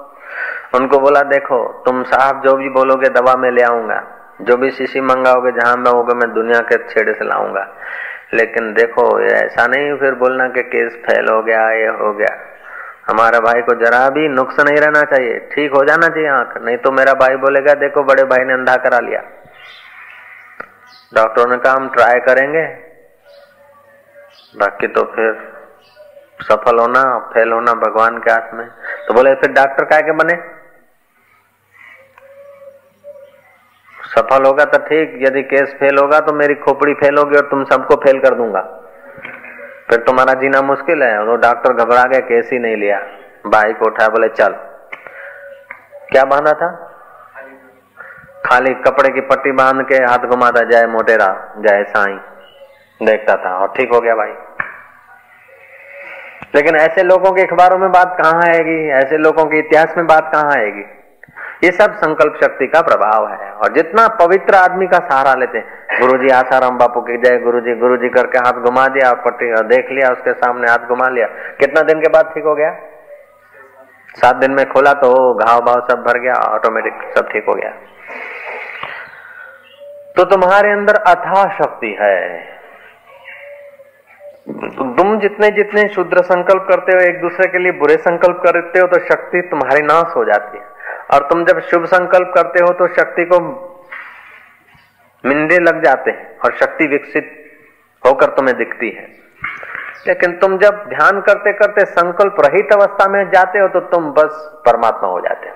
उनको बोला देखो तुम साहब जो भी बोलोगे दवा में ले आऊँगा। जो भी शीशी मंगाओगे, जहाँ में होगा मैं दुनिया के छेड़े से लाऊँगा। लेकिन देखो ऐसा नहीं फिर बोलना कि केस फेल हो गया, ये हो गया। हमारा भाई को जरा भी नुक्स नहीं रहना चाहिए। ठीक हो जाना चाहिए आँख, नहीं तो मेरा भाई बोलेगा, देखो, बड़े भाई ने अंधा करा लिया। डॉक्टरों ने कहा, हम ट्राई करेंगे। बाकी तो फिर सफल होना, फेल होना भगवान के हाथ में। तो बोले, फिर डॉक्टर काय के बने? सफल होगा तो ठीक, यदि केस फेल होगा तो मेरी खोपड़ी फेल होगी और तुम सबको फेल कर दूँगा। फिर तुम्हारा जीना मुश्किल है वो डॉक्टर घबरा गया केस ही नहीं लिया। भाई को उठाया, बोले, चल। क्या बांधा था? खाली कपड़े की पट्टी बाँध के हाथ घुमाता जय मोटेरा जय साई। देखता था, और ठीक हो गया भाई। लेकिन ऐसे लोगों के अखबारों में बात कहाँ आएगी? ऐसे लोगों के इतिहास में बात कहाँ आएगी? ये सब संकल्प शक्ति का प्रभाव है। और जितना पवित्र आदमी का सहारा लेते हैं गुरु जी आसाराम बापू की जय गुरु जी गुरु जी करके हाथ घुमा दिया और देख लिया, उसके सामने हाथ घुमा लिया। कितना दिन के बाद ठीक हो गया? सात दिन में खोला तो घाव भाव सब भर गया ऑटोमेटिक सब ठीक हो गया। तो तुम्हारे अंदर अथा शक्ति है। तुम जितने जितने शुद्र संकल्प करते हो, एक दूसरे के लिए बुरे संकल्प करते हो तो शक्ति तुम्हारी नाश हो जाती है। और तुम जब शुभ संकल्प करते हो तो शक्ति को मिंदे लग जाते हैं और शक्ति विकसित होकर तुम्हें दिखती है। लेकिन तुम जब ध्यान करते करते संकल्प रहित अवस्था में जाते हो तो तुम बस परमात्मा हो जाते हो।